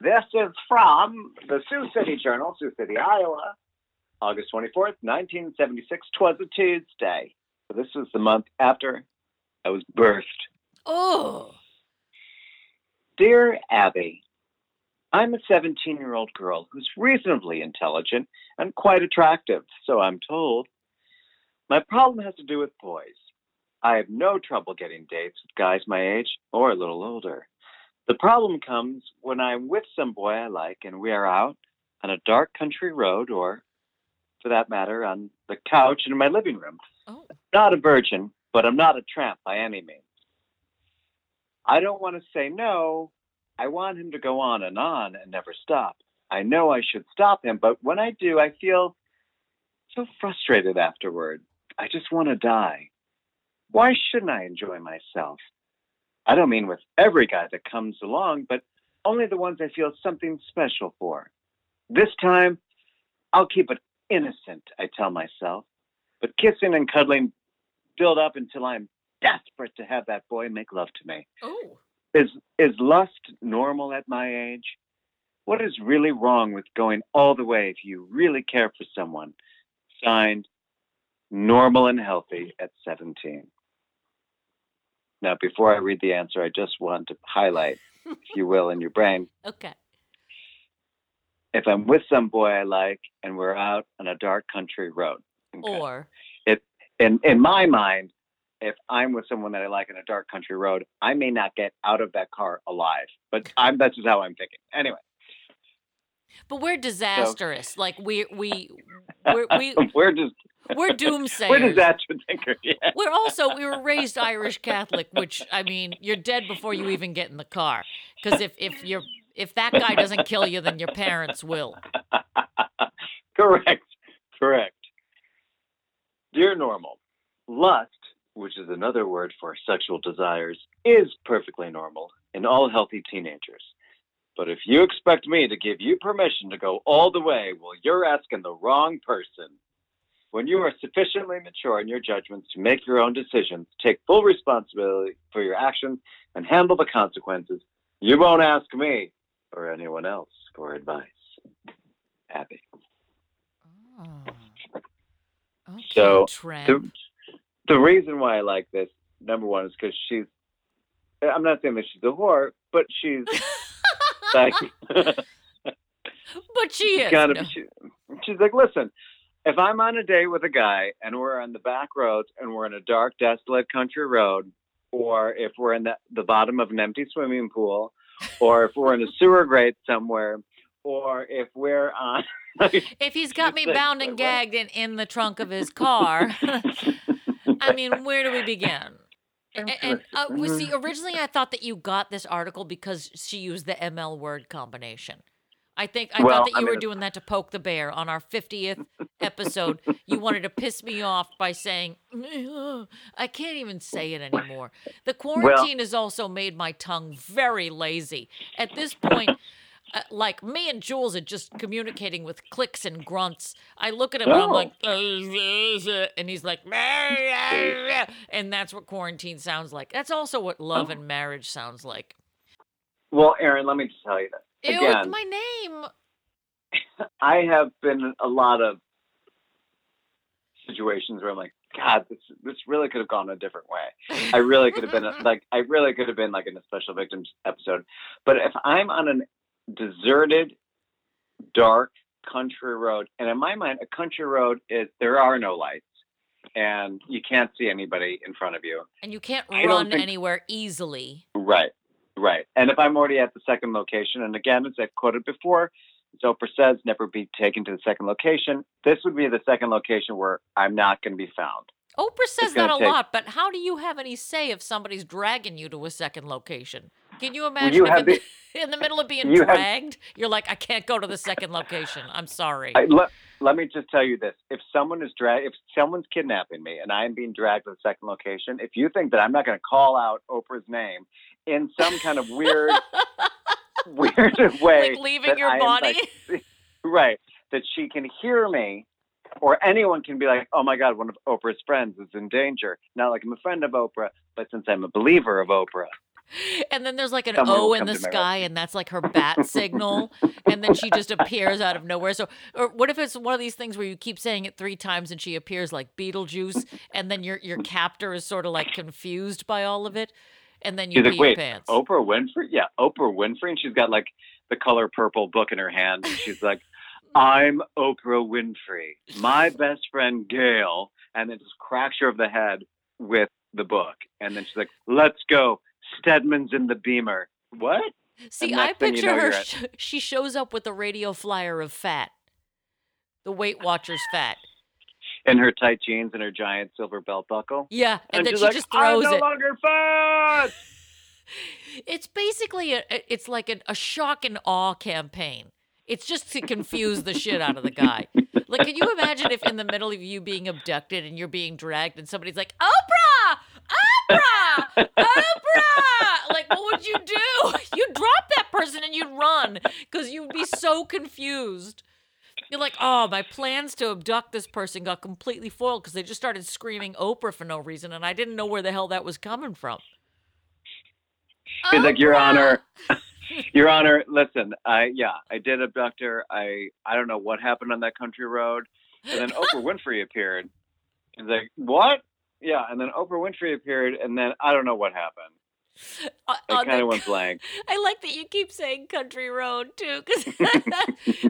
S6: This is from the Sioux City Journal, Sioux City, Iowa, August 24th, 1976. Twas a Tuesday. So this was the month after I was birthed.
S4: Oh.
S6: Dear Abby, I'm a 17 year old girl who's reasonably intelligent and quite attractive, so I'm told. My problem has to do with boys. I have no trouble getting dates with guys my age or a little older. The problem comes when I'm with some boy I like and we are out on a dark country road or, for that matter, on the couch in my living room.
S4: Oh.
S6: Not a virgin, but I'm not a tramp by any means. I don't want to say no. I want him to go on and on and never stop. I know I should stop him, but when I do, I feel so frustrated afterward. I just want to die. Why shouldn't I enjoy myself? I don't mean with every guy that comes along, but only the ones I feel something special for. This time, I'll keep it innocent, I tell myself. But kissing and cuddling build up until I'm desperate to have that boy make love to me.
S4: Oh.
S6: Is is lust normal at my age? What is really wrong with going all the way if you really care for someone? Signed, normal and healthy at 17. Now, before I read the answer, I just want to highlight, if you will, in your brain,
S4: Okay.
S6: if I'm with some boy I like and we're out on a dark country road. okay?
S4: Or.
S6: in in my mind, if I'm with someone that I like in a dark country road, I may not get out of that car alive. But I'm that's just how I'm thinking. Anyway,
S4: But we're disastrous. Like we we we're, we
S6: we're just
S4: we're doomsayers.
S6: we're disaster thinkers. Yeah.
S4: We're also we were raised Irish Catholic, which I mean, you're dead before you even get in the car. Because if if you're if that guy doesn't kill you, then your parents will.
S6: correct, correct. Dear normal, lust, which is another word for sexual desires, is perfectly normal in all healthy teenagers. But if you expect me to give you permission to go all the way, well, you're asking the wrong person. When you are sufficiently mature in your judgments to make your own decisions, take full responsibility for your actions, and handle the consequences, you won't ask me or anyone else for advice. Abby.
S4: Oh. Okay,
S6: So,
S4: Trent.
S6: The reason why I like this, number one, is because she's. I'm not saying that she's a whore, but she's like
S4: but she is. No.
S6: She, she's like, listen, if I'm on a date with a guy and we're on the back roads and we're in a dark, desolate country road, or if we're in the, the bottom of an empty swimming pool, or if we're in a sewer grate somewhere, or if we're on.
S4: If he's got me
S6: like,
S4: bound and gagged in, in the trunk of his car, I mean, where do we begin? And, and uh, we see, originally I thought that you got this article because she used the ML word combination. I think I
S6: Well,
S4: thought that
S6: I
S4: you were doing that to poke the bear on our 50th episode. you wanted to piss me off by saying, I can't even say it anymore. The quarantine has also made my tongue very lazy. At this point, uh, like me and Jules are just communicating with clicks and grunts. I look at him and I'm
S6: Oh.
S4: like, and he's like, and that's what quarantine sounds like. That's also what love
S6: Oh.
S4: and marriage sounds like.
S6: well, Aaron, let me just tell you this.
S4: Ew,
S6: Again,
S4: my name.
S6: I have been in a lot of situations where I'm like, God, this this really could have gone a different way. I really could have been a, like, I really could have been like in a special victims episode. But if I'm on a deserted, dark country road, and in my mind, a country road is there are no lights, and you can't see anybody in front of you.
S4: and you can't run
S6: think-
S4: anywhere easily.
S6: Right, right. And if I'm already at the second location, and again, as I've quoted before, as Oprah says, never be taken to the second location. This would be the second location where I'm not going to be found.
S4: Oprah says that a
S6: take-
S4: lot, but how do you have any say if somebody's dragging you to a second location? Can you imagine
S6: you
S4: if in, the, in the middle of being
S6: you have-
S4: dragged, you're like, I can't go to the second location. I'm sorry.
S6: I, let, let me just tell you this: if someone is drag, if someone's kidnapping me and I am being dragged to the second location, if you think that I'm not going to call out Oprah's name in some kind of weird, weird way,
S4: like leaving your
S6: I am,
S4: body.
S6: like, right, that she can hear me, or anyone can be like, "Oh my God, one of Oprah's friends is in danger." Not like I'm a friend of Oprah, but since I'm a believer of Oprah,
S4: and then there's like an
S6: Someone
S4: O in the sky, and that's like her bat signal. And then she just appears out of nowhere. So, or what if it's one of these things where you keep saying it three times and she appears like Beetlejuice, and then your your captor is sort of like confused by all of it, and then you
S6: She's
S4: pee
S6: like,
S4: your
S6: wait,
S4: pants.
S6: Oprah Winfrey? Yeah, Oprah Winfrey. And she's got like the color purple book in her hand. And she's like, I'm Oprah Winfrey. My best friend, Gayle. And then just cracks her over the head with the book. And then she's like, let's go. Stedman's in the beamer. What?
S4: See, I
S6: thing you
S4: picture
S6: know,
S4: her. sh- she shows up with a radio flyer of fat, the Weight Watchers fat.
S6: In her tight jeans and her giant silver belt buckle.
S4: Yeah, and,
S6: And,
S4: then she
S6: like,
S4: just
S6: I'm no
S4: it.
S6: longer fat.
S4: It's basically a, it's like a, a shock and awe campaign. It's just to confuse the shit out of the guy. Like, can you imagine if in the middle of you being abducted and you're being dragged and somebody's like, Oprah, Oprah, Oprah? Like, what would you do? You'd drop that person and you'd run because you'd be so confused. You're like, oh, my plans to abduct this person got completely foiled because they just started screaming Oprah for no reason, and I didn't know where the hell that was coming from.
S6: He's like, Your Honor, Your Honor, listen, I yeah, I did abduct her. I I don't know what happened on that country road. And then Oprah Winfrey appeared. He's like, What? Yeah, and then Oprah Winfrey appeared and then I don't know what happened.
S4: Uh, on
S6: kind of went blank.
S4: I like that you keep saying country road too, because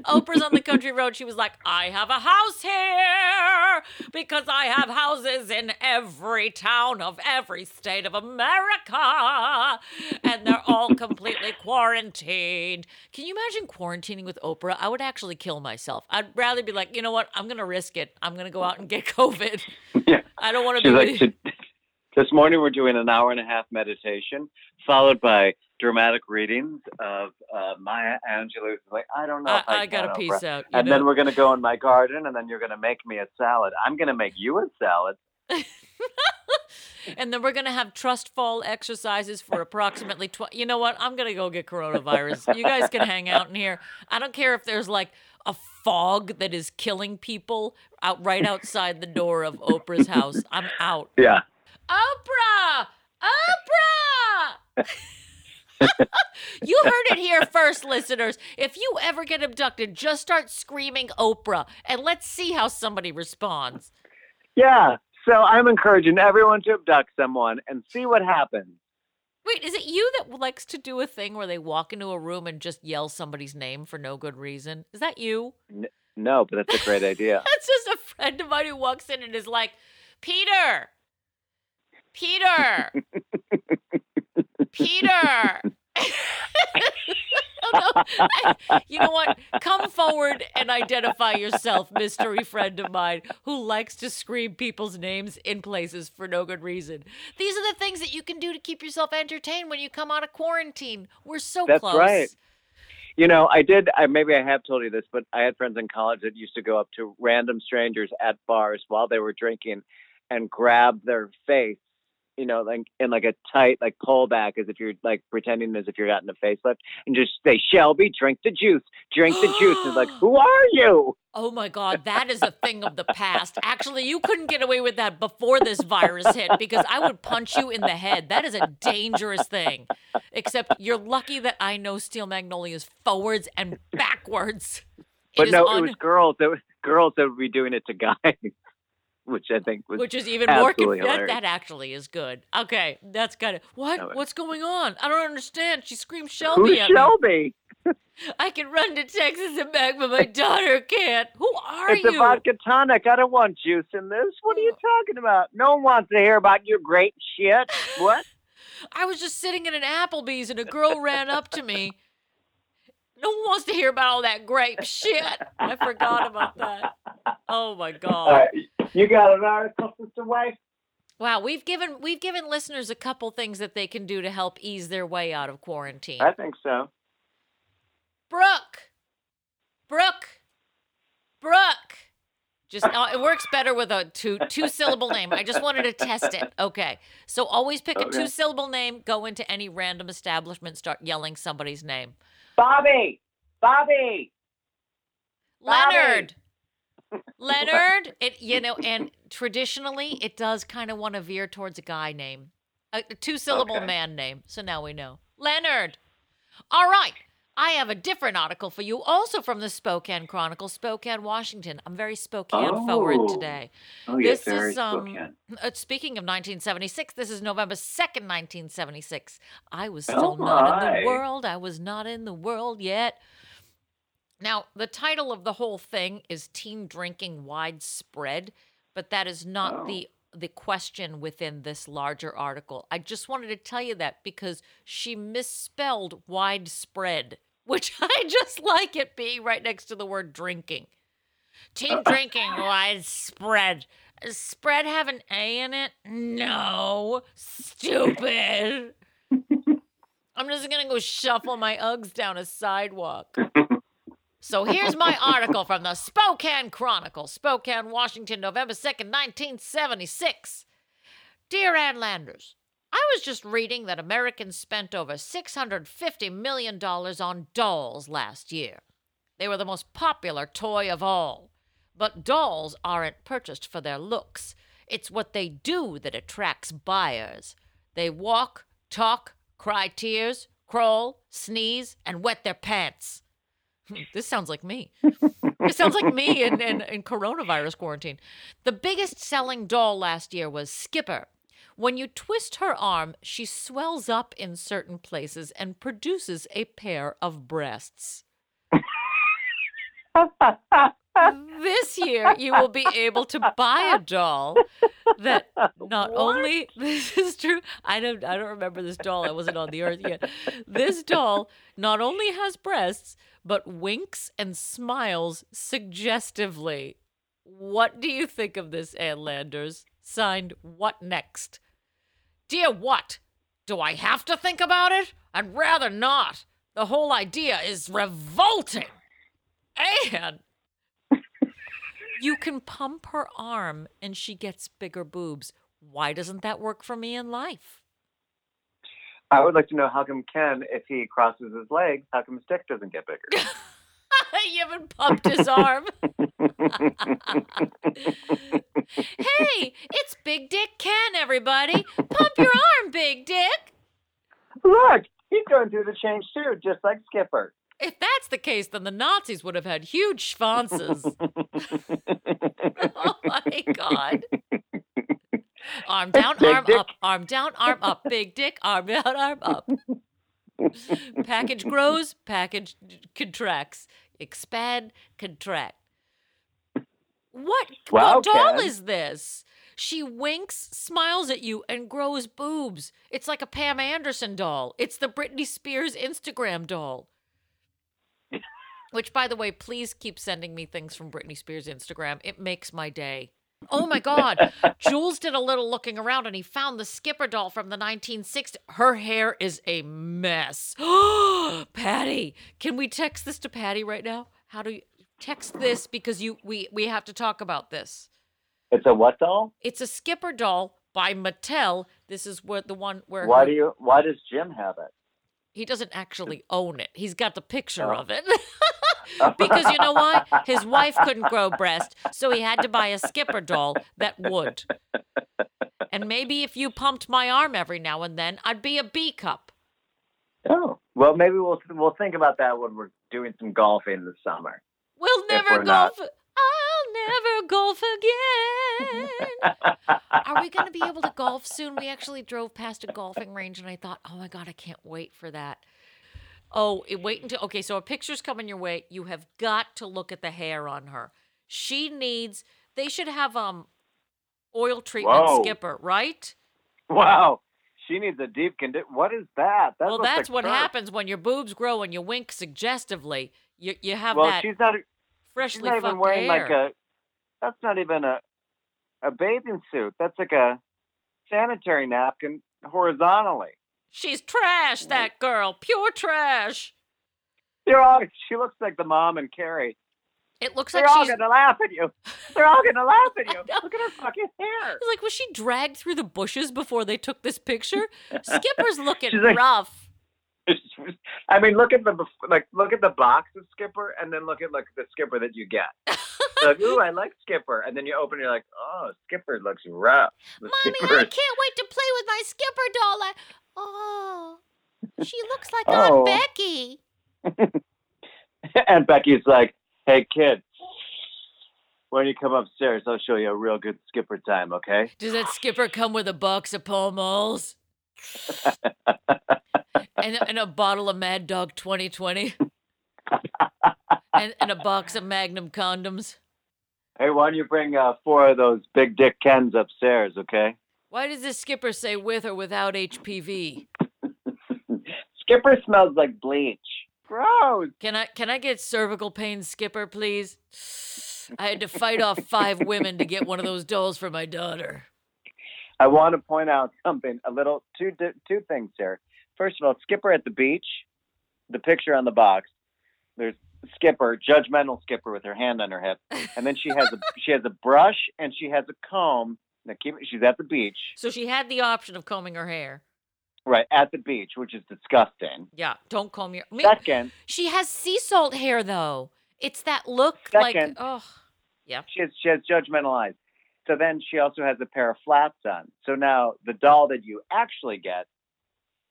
S4: Oprah's on the country road. She was like, I have a house here because I have houses in every town of every state of America, and they're all completely quarantined. Can you imagine quarantining with Oprah? I would actually kill myself. I'd rather be like, you know what? I'm going to risk it. I'm going to go out and get COVID.
S6: Yeah.
S4: I don't want to be
S6: like, "To- this morning we're doing an hour and a half meditation, followed by dramatic readings of uh, Maya Angelou. Like, I don't know.
S4: I,
S6: I,
S4: I got a piece out.
S6: And
S4: know?
S6: then we're going to go in my garden, and then you're going to make me a salad. I'm going to make you a salad.
S4: And then we're going to have trust fall exercises for approximately 20. You know what? I'm going to go get coronavirus. You guys can hang out in here. I don't care if there's like a fog that is killing people out right outside the door of Oprah's house. I'm out.
S6: Yeah.
S4: Oprah! Oprah! you heard it here first, listeners. If you ever get abducted, just start screaming Oprah and let's see how somebody responds.
S6: Yeah. So I'm encouraging everyone to abduct someone and see what happens.
S4: Wait, is it you that likes to do a thing where they walk into a room and just yell somebody's name for no good reason? Is that you?
S6: No, but that's a great idea.
S4: That's just a friend of mine who walks in and is like, Peter, Peter, Peter. No. I- you know what? Come forward and identify yourself, mystery friend of mine who likes to scream people's names in places for no good reason. These are the things that you can do to keep yourself entertained when you come out of quarantine. We're so
S6: That's
S4: close.
S6: right. You know, I did. I maybe I have told you this, but I had friends in college that used to go up to random strangers at bars while they were drinking and grab their face, you know, like in like a tight like pullback, as if you're like pretending as if you're gotten a facelift, and just say, "Shelby, drink the juice, drink the juice." And like, who are you?
S4: Oh my God, that is a thing of the past. Actually, you couldn't get away with that before this virus hit because I would punch you in the head. That is a dangerous thing. Except you're lucky that I know Steel Magnolias forwards and backwards.
S6: But no,
S4: un-
S6: it was girls that girls that would be doing it to guys, which I think was
S4: which is even more conf- that, that actually is good. Okay, that's of what?
S6: No,
S4: What's going on? I don't understand. She screamed
S6: who's
S4: Shelby at me.
S6: Shelby?
S4: I can run to Texas and back, but my daughter can't. Who are
S6: It's
S4: you?
S6: It's a vodka tonic. I don't want juice in this. What are you oh. talking about? No one wants to hear about your great shit. What?
S4: I was just sitting in an Applebee's and a girl ran up to me. No one wants to hear about all that grape shit. I forgot about that. Oh my god.
S6: You got an article, Sister Wife?
S4: Wow, we've given we've given listeners a couple things that they can do to help ease their way out of quarantine.
S6: I think so.
S4: Brooke. Brooke. Brooke. Just uh, it works better with a two two syllable name. I just wanted to test it. Okay. So always pick a two syllable name, go into any random establishment, start yelling somebody's name.
S6: Bobby! Bobby! Bobby!
S4: Leonard. It you know, and traditionally it does kind of want to veer towards a guy name, a, two syllable
S6: Okay.
S4: man name. So now we know Leonard. All right, I have a different article for you, also from the Spokane Chronicle, Spokane, Washington. I'm very Spokane forward
S6: Oh.
S4: today.
S6: Oh, yes,
S4: This
S6: very
S4: is, um,
S6: Spokane.
S4: Uh, speaking of 1976, this is November 2nd, 1976. I was still
S6: Oh,
S4: not in the world. I was not in the world yet. Now, the title of the whole thing is Teen Drinking Widespread, but that is not
S6: Oh.
S4: the the question within this larger article. I just wanted to tell you that because she misspelled widespread, which I just like it being right next to the word drinking. Teen drinking widespread. Does spread have an A in it? No. Stupid. I'm just going to go shuffle my Uggs down a sidewalk. So here's my article from the Spokane Chronicle, Spokane, Washington, November 2nd, 1976. Dear Ann Landers, I was just reading that Americans spent over $650 million on dolls last year. They were the most popular toy of all. But dolls aren't purchased for their looks. It's what they do that attracts buyers. They walk, talk, cry tears, crawl, sneeze, and wet their pants. This sounds like me. This sounds like me in, in, in coronavirus quarantine. The biggest selling doll last year was Skipper. When you twist her arm, she swells up in certain places and produces a pair of breasts. this year, you will be able to buy a doll that not only this is true. I don't I don't remember this doll. I wasn't on the earth yet. This doll not only has breasts, but winks and smiles suggestively. What do you think of this, Ann Landers? Signed, what next? Dear what? Do I have to think about it? I'd rather not. The whole idea is revolting. And you can pump her arm and she gets bigger boobs. Why doesn't that work for me in life?
S6: I would like to know how come Ken, if he crosses his legs, how come his dick doesn't get bigger?
S4: you haven't pumped his arm. hey, it's Big Dick Ken, everybody. Pump your arm, Big Dick.
S6: Look, he's going through the change too, just like Skipper.
S4: If that's the case, then the Nazis would have had huge schwanzes. oh my God. Arm down,
S6: Big
S4: arm
S6: dick.
S4: up, arm down, arm up. Big dick, arm down, arm up. package grows, package contracts. Expand, contract. What,
S6: Wow,
S4: what doll
S6: Ken.
S4: is this? She winks, smiles at you, and grows boobs. It's like a Pam Anderson doll. It's the Britney Spears Instagram doll. Which, by the way, please keep sending me things from Britney Spears' Instagram. It makes my day. Oh my God. Jules did a little looking around and he found the Skipper doll from the 1960s. Her hair is a mess. Patty, can we text this to Patty right now? How do you text this because you we we have to talk about this.
S6: It's a what doll?
S4: It's a Skipper doll by Mattel. This is what the one where
S6: Why
S4: her-
S6: do you? Why does Jim have it?
S4: He doesn't actually own it. He's got the picture
S6: Oh.
S4: of it. because you know why? His wife couldn't grow breast, so he had to buy a skipper doll that would. And maybe if you pumped my arm every now and then, I'd be a B cup.
S6: Oh, well, maybe we'll we'll think about that when we're doing some golfing this summer.
S4: We'll never
S6: we're not.
S4: Never golf again. Are we going to be able to golf soon? We actually drove past a golfing range and I thought, oh my God, I can't wait for that. Oh, wait until. Okay, so a picture's coming your way. You have got to look at the hair on her. She needs. They should have um oil treatment
S6: Whoa.
S4: skipper, right?
S6: wow, she needs a deep condition. What is that? That
S4: well, that's
S6: like
S4: what
S6: turf.
S4: happens when your boobs grow and you wink suggestively. You you have
S6: Well,
S4: that
S6: she's not. She's
S4: freshly
S6: not even wearing
S4: hair.
S6: like a. That's not even a, a bathing suit. That's like a. sanitary napkin horizontally.
S4: She's trash, mm-hmm. that girl. Pure trash.
S6: They're all. She looks like the mom and Carrie.
S4: It looks like
S6: They're
S4: like
S6: all
S4: she's
S6: gonna laugh at you. They're all gonna laugh at you. Look at her fucking hair.
S4: like was she dragged through the bushes before they took this picture? Skipper's looking
S6: like-
S4: rough.
S6: I mean, look at the like, look at the box of Skipper, and then look at like the Skipper that you get. Like, ooh, I like Skipper, and then you open, it, you're like, oh, Skipper looks rough. The
S4: Mommy,
S6: Skipper
S4: I can't wait to play with my Skipper doll. I, oh, she looks like
S6: Oh.
S4: Aunt Becky.
S6: and Becky's like, hey, kid, when you come upstairs, I'll show you a real good Skipper time, okay?
S4: Does that Skipper come with a box of Pall Malls? and, and a bottle of Mad Dog 2020? and, and a box of Magnum condoms?
S6: Hey, why don't you bring uh, four of those big dick Kens upstairs, okay?
S4: Why does this Skipper say with or without HPV?
S6: Skipper smells like bleach. Gross.
S4: Can I can I get cervical pain, Skipper, please? I had to fight off five women to get one of those dolls for my daughter.
S6: I want to point out something, a little, two, two things here. First of all, Skipper at the beach, the picture on the box, there's Skipper, judgmental Skipper with her hand on her hip, and then she has a she has a brush and she has a comb. Now keep she's at the beach,
S4: So she had the option of combing her hair.
S6: right at the beach, which is disgusting.
S4: Yeah, don't comb your. I mean,
S6: Second,
S4: she has sea salt hair though. It's that look like
S6: Second.
S4: oh, yeah.
S6: she has she has judgmental eyes. So then she also has a pair of flats on. So now the doll that you actually get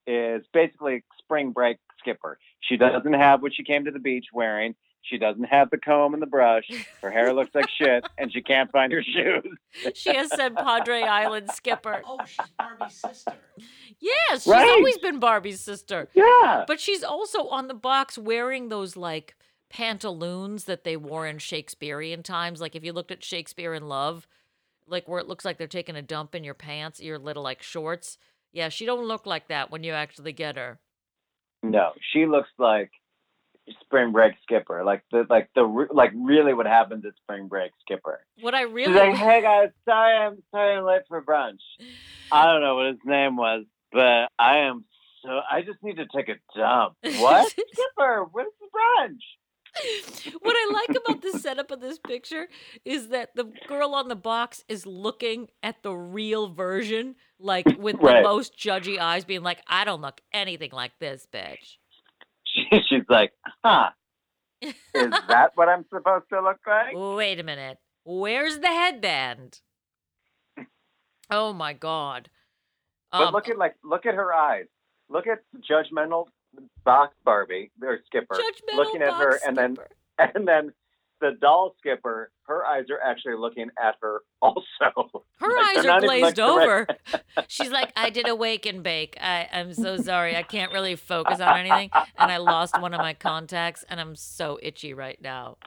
S6: is basically spring break Skipper. She doesn't have what she came to the beach wearing. She doesn't have the comb and the brush. Her hair looks like shit, and she can't find her shoes.
S4: She has said Padre Island Skipper.
S3: Oh, she's Barbie's sister.
S4: Yes, she's
S6: Right.
S4: always been Barbie's sister.
S6: Yeah.
S4: But she's also on the box wearing those like pantaloons that they wore in Shakespearean times. Like if you looked at Shakespeare in Love, like where it looks like they're taking a dump in your pants, your little like shorts. Yeah, she don't look like that when you actually get her.
S6: No, she looks like spring break Skipper, like the like the like really what happens at spring break Skipper.
S4: What I
S6: She's
S4: really
S6: like, "Hey guys, sorry I'm sorry I'm late for brunch. I don't know what his name was, but I am so I just need to take a dump. What Skipper? Where's the brunch?
S4: What I like about the setup of this picture is that the girl on the box is looking at the real version, like with the most judgy eyes, being like, I don't look anything like this bitch.
S6: She's like, huh? Is that what I'm supposed to look like?
S4: Wait a minute. Where's the headband? Oh my god.
S6: But
S4: Um,
S6: look at like look at her eyes. Look at judgmental box Barbie or Skipper
S4: judgmental
S6: looking at her, and then
S4: skipper.
S6: and then the doll Skipper. Her eyes are actually looking at her also.
S4: her
S6: like,
S4: eyes are glazed over. She's like, I did a wake and bake. I, I'm so sorry. I can't really focus on anything. And I lost one of my contacts, and I'm so itchy right now.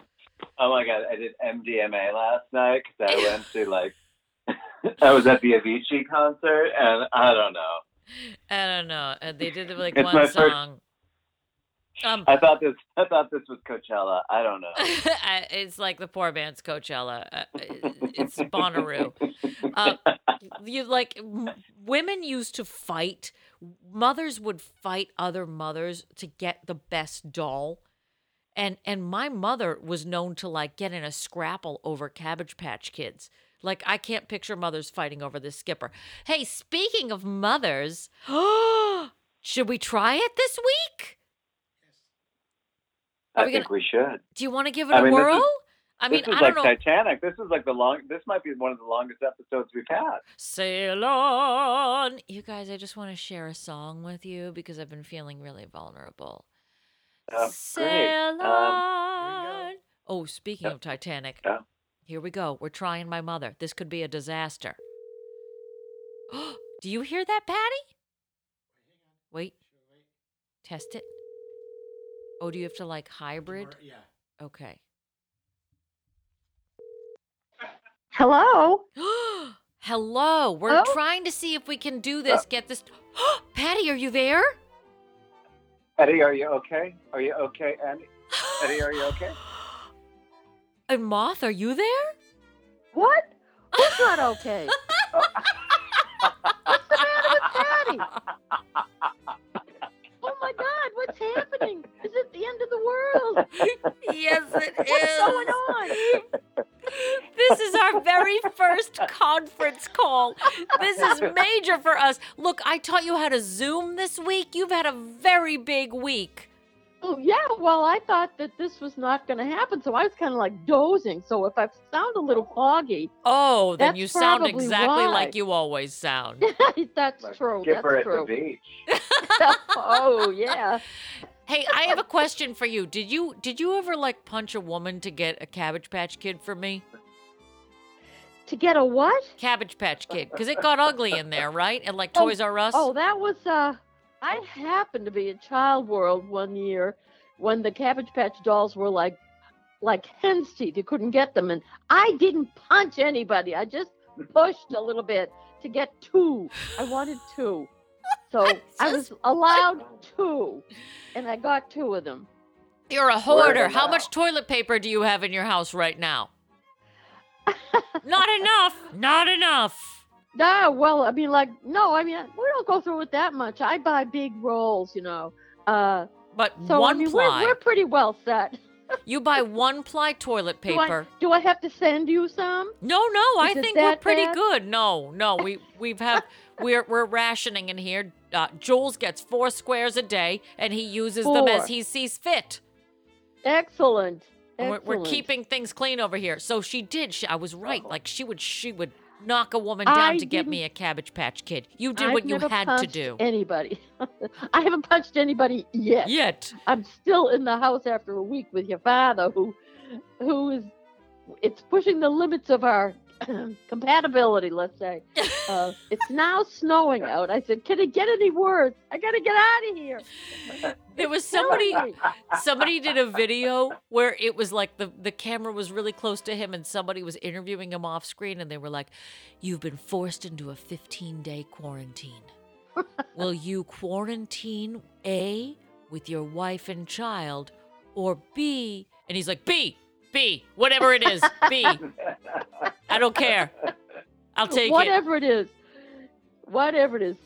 S6: Oh my god, I did MDMA last night because I went to like I was at the Avicii concert and I don't know.
S4: I don't know. Uh, they did like
S6: It's
S4: one
S6: my first-
S4: song. Um,
S6: I thought this I thought this was Coachella. I don't know.
S4: It's like the poor man's Coachella. Uh, it's Bonnaroo. Uh, you like m- women used to fight. Mothers would fight other mothers to get the best doll. And and my mother was known to like get in a scrapple over Cabbage Patch Kids. Like I can't picture mothers fighting over this skipper. Hey, speaking of mothers, should we try it this week?
S6: I
S4: we
S6: think we should.
S4: Do you want to give it
S6: I
S4: a
S6: mean, is-
S4: whirl? I mean,
S6: this is
S4: I
S6: like. Titanic. This is like the long. This might be one of the longest episodes we've had.
S4: Sail on. You guys, I just want to share a song with you because I've been feeling really vulnerable.
S6: Oh, great.
S4: Sail
S6: Um,
S4: on. oh, speaking of Titanic,
S6: Yeah.
S4: Here we go. We're trying my mother. This could be a disaster. Do you hear that, Patty? Wait. Test it. Oh, do you have to like hybrid?
S3: Yeah.
S4: Okay.
S5: Hello.
S4: Hello. We're
S5: Oh.
S4: trying to see if we can do this. Uh. Get this. Patty, are you there?
S6: Eddie, are you okay? Are you okay, Andy? Eddie, are you okay?
S4: And Moth, are you there?
S5: What? What's not okay? What's the matter with Patty. Oh my God, what's happening? Is it the end of the world?
S4: yes, it is.
S5: What's going on?
S4: This is our very first conference call. This is major for us. Look, I taught you how to Zoom this week. You've had a very big week.
S5: Oh yeah, well I thought that this was not going to happen, so I was kind of like dozing. So if I sound a little foggy,
S4: Oh, then you sound exactly
S5: why.
S4: like you always sound.
S5: that's
S6: Like
S5: true.
S6: Skipper
S5: That's
S6: at
S5: true.
S6: the beach.
S5: oh yeah.
S4: Hey, I have a question for you. Did you did you ever like punch a woman to get a Cabbage Patch Kid for me?
S5: To get a what?
S4: Cabbage Patch Kid, because it got ugly in there, right? And like
S5: Oh,
S4: Toys R Us.
S5: Oh, that was uh I happened to be in Child World one year when the Cabbage Patch dolls were like like hen's teeth. You couldn't get them and I didn't punch anybody. I just pushed a little bit to get two. I wanted two. So I was allowed two and I got two of them.
S4: You're a hoarder. How much toilet paper do you have in your house right now? Not enough. Not enough.
S5: No, well, I mean like no, I mean we don't go through it that much. I buy big rolls, you know. Uh
S4: But
S5: so
S4: one
S5: I mean
S4: ply.
S5: we're we're pretty well set.
S4: You buy one ply toilet
S5: Do I-
S4: paper.
S5: Do I have to send you some?
S4: No, no, I
S5: Is it
S4: think we're pretty
S5: bad?
S4: good. No, no, we we've have we're we're rationing in here. Uh, Jules gets four squares a day, and he uses them as he sees fit.
S5: Excellent.
S4: And we're, we're keeping things clean over here. So she did. She, I was right. Like she would she would knock a woman down
S5: I
S4: to get me a Cabbage Patch Kid. You did
S5: I've
S4: what you had to
S5: punched
S4: do.
S5: Anybody? I haven't punched anybody yet.
S4: Yet.
S5: I'm still in the house after a week with your father, who, who is, it's pushing the limits of our compatibility. Let's say. Uh, it's now snowing out. I said, "Can it get any worse? I gotta get out of here."
S4: There was somebody somebody did a video where it was like the the camera was really close to him and somebody was interviewing him off screen and they were like you've been forced into a 15 day quarantine will you quarantine a with your wife and child or b and he's like b b whatever it is b i don't care i'll take it
S5: Whatever it is, whatever it is.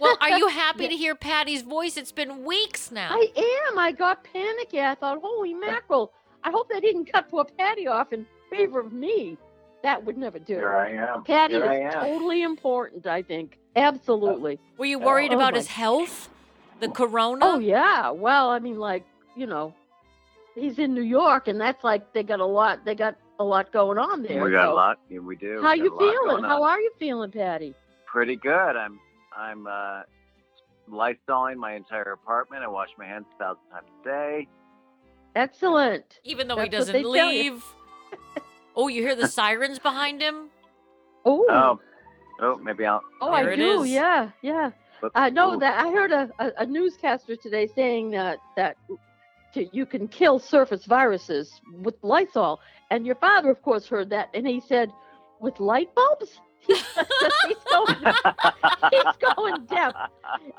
S4: well are you happy to hear patty's voice it's been weeks now
S5: I am. I got panicky. I thought, holy mackerel! I hope they didn't cut poor Patty off in favor of me. That would never do.
S6: Here I am.
S5: Patty
S6: Here I
S5: is
S6: am.
S5: totally important. I think absolutely.
S4: Uh, were you worried
S5: oh, oh
S4: about
S5: my-
S4: his health the corona
S5: Oh yeah. Well, I mean, like you know, he's in New York, and that's like they got a lot. They got a lot going on there.
S6: We got
S5: so-
S6: a lot. Yeah, we do.
S5: How
S6: We
S5: you feeling? How are you feeling, Patty?
S6: Pretty good. I'm I'm uh lysoling my entire apartment. I wash my hands a thousand times a day.
S5: Excellent.
S4: even though he
S5: That's what
S4: doesn't
S5: they you.
S4: leave. oh, you hear the sirens behind him?
S5: Oh.
S6: Oh, oh, maybe I'll.
S5: Oh,
S4: There
S5: I
S4: it
S5: do.
S4: is.
S5: Yeah, yeah.
S6: Oops.
S5: I know
S6: Ooh.
S5: that. I heard a, a, a newscaster today saying that that to, you can kill surface viruses with Lysol, and your father, of course, heard that, and he said, "With light bulbs." he's going, he's going deaf.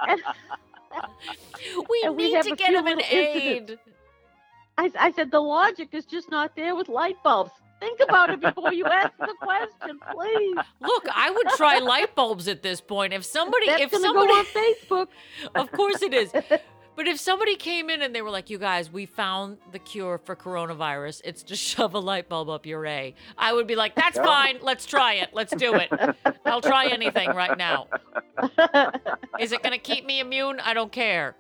S5: And
S4: We
S5: And
S4: need to get him an
S5: incidents.
S4: aid.
S5: I, I said the logic is just not there with light bulbs. Think about it before you ask the question, please.
S4: Look, I would try light bulbs at this point. If somebody,
S5: That's
S4: if somebody,
S5: go on Facebook.
S4: of course it is. But if somebody came in and they were like, "You guys, we found the cure for coronavirus. It's to shove a light bulb up your A," I would be like, "That's fine. Let's try it. Let's do it. I'll try anything right now. Is it going to keep me immune? I don't care."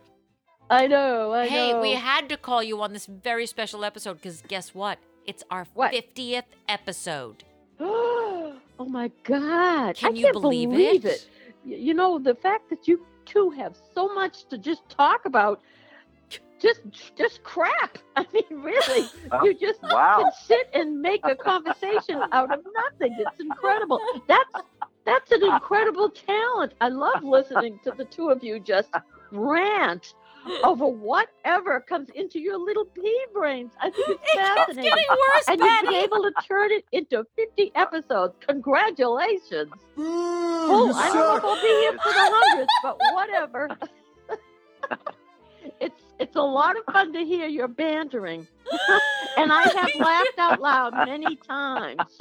S5: I know. I
S4: Hey,
S5: know.
S4: we had to call you on this very special episode because guess what? It's our 50th episode.
S5: oh my God!
S4: Can
S5: I
S4: you
S5: can't
S4: believe,
S5: believe
S4: it?
S5: Y- You know the fact that you two have so much to just talk about. Just, just crap. I mean, really,
S6: Oh,
S5: you just
S6: wow.
S5: can sit and make a conversation out of nothing. It's incredible. That's that's an incredible talent. I love listening to the two of you just rant over whatever comes into your little pea brains. I think it's
S4: It keeps
S5: fascinating.
S4: getting worse,
S5: and you've
S4: Patty.
S5: been able to turn it into 50 episodes. Congratulations. Oh, I don't know if I'll be here for the hundreds, but whatever. it's it's a lot of fun to hear your bantering. and I have laughed out loud many times.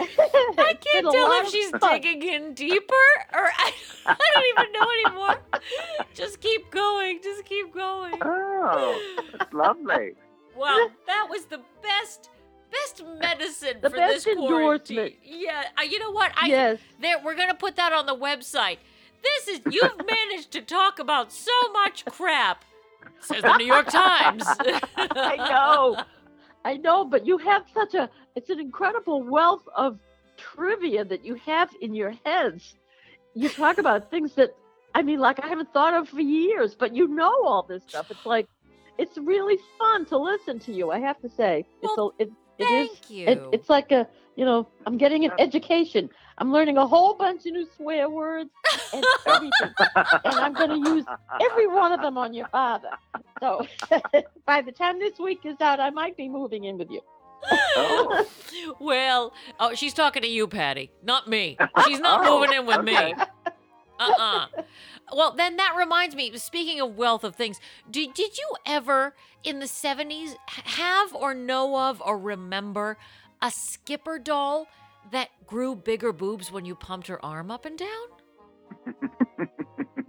S4: I can't tell if she's digging in deeper or I, I don't even know anymore. Just keep going. Just keep going.
S6: Oh, that's lovely.
S4: Wow, that was the best best medicine
S5: The
S4: for
S5: best
S4: this quarantine. Yeah, uh, you know what? I
S5: yes.
S4: there we're going to put that on the website. This is you've managed to talk about so much crap. Says the New York Times.
S5: I know. I know, but you have such a it's an incredible wealth of trivia that you have in your heads. You talk about things that I mean like I haven't thought of for years, but you know all this stuff. It's like it's really fun to listen to you, I have to say. It's
S4: Well,
S5: a, it, it is
S4: Thank you.
S5: it, it's like a you know, I'm getting an education. I'm learning a whole bunch of new swear words and everything. and I'm going to use every one of them on your father. So by the time this week is out, I might be moving in with you.
S6: Oh.
S4: well, oh, she's talking to you, Patty, not me. She's not
S6: Oh,
S4: moving in with
S6: okay.
S4: me. Uh-uh. Well, then that reminds me. Speaking of wealth of things, did did you ever in the seventies have or know of or remember a Skipper doll that grew bigger boobs when you pumped her arm up and down?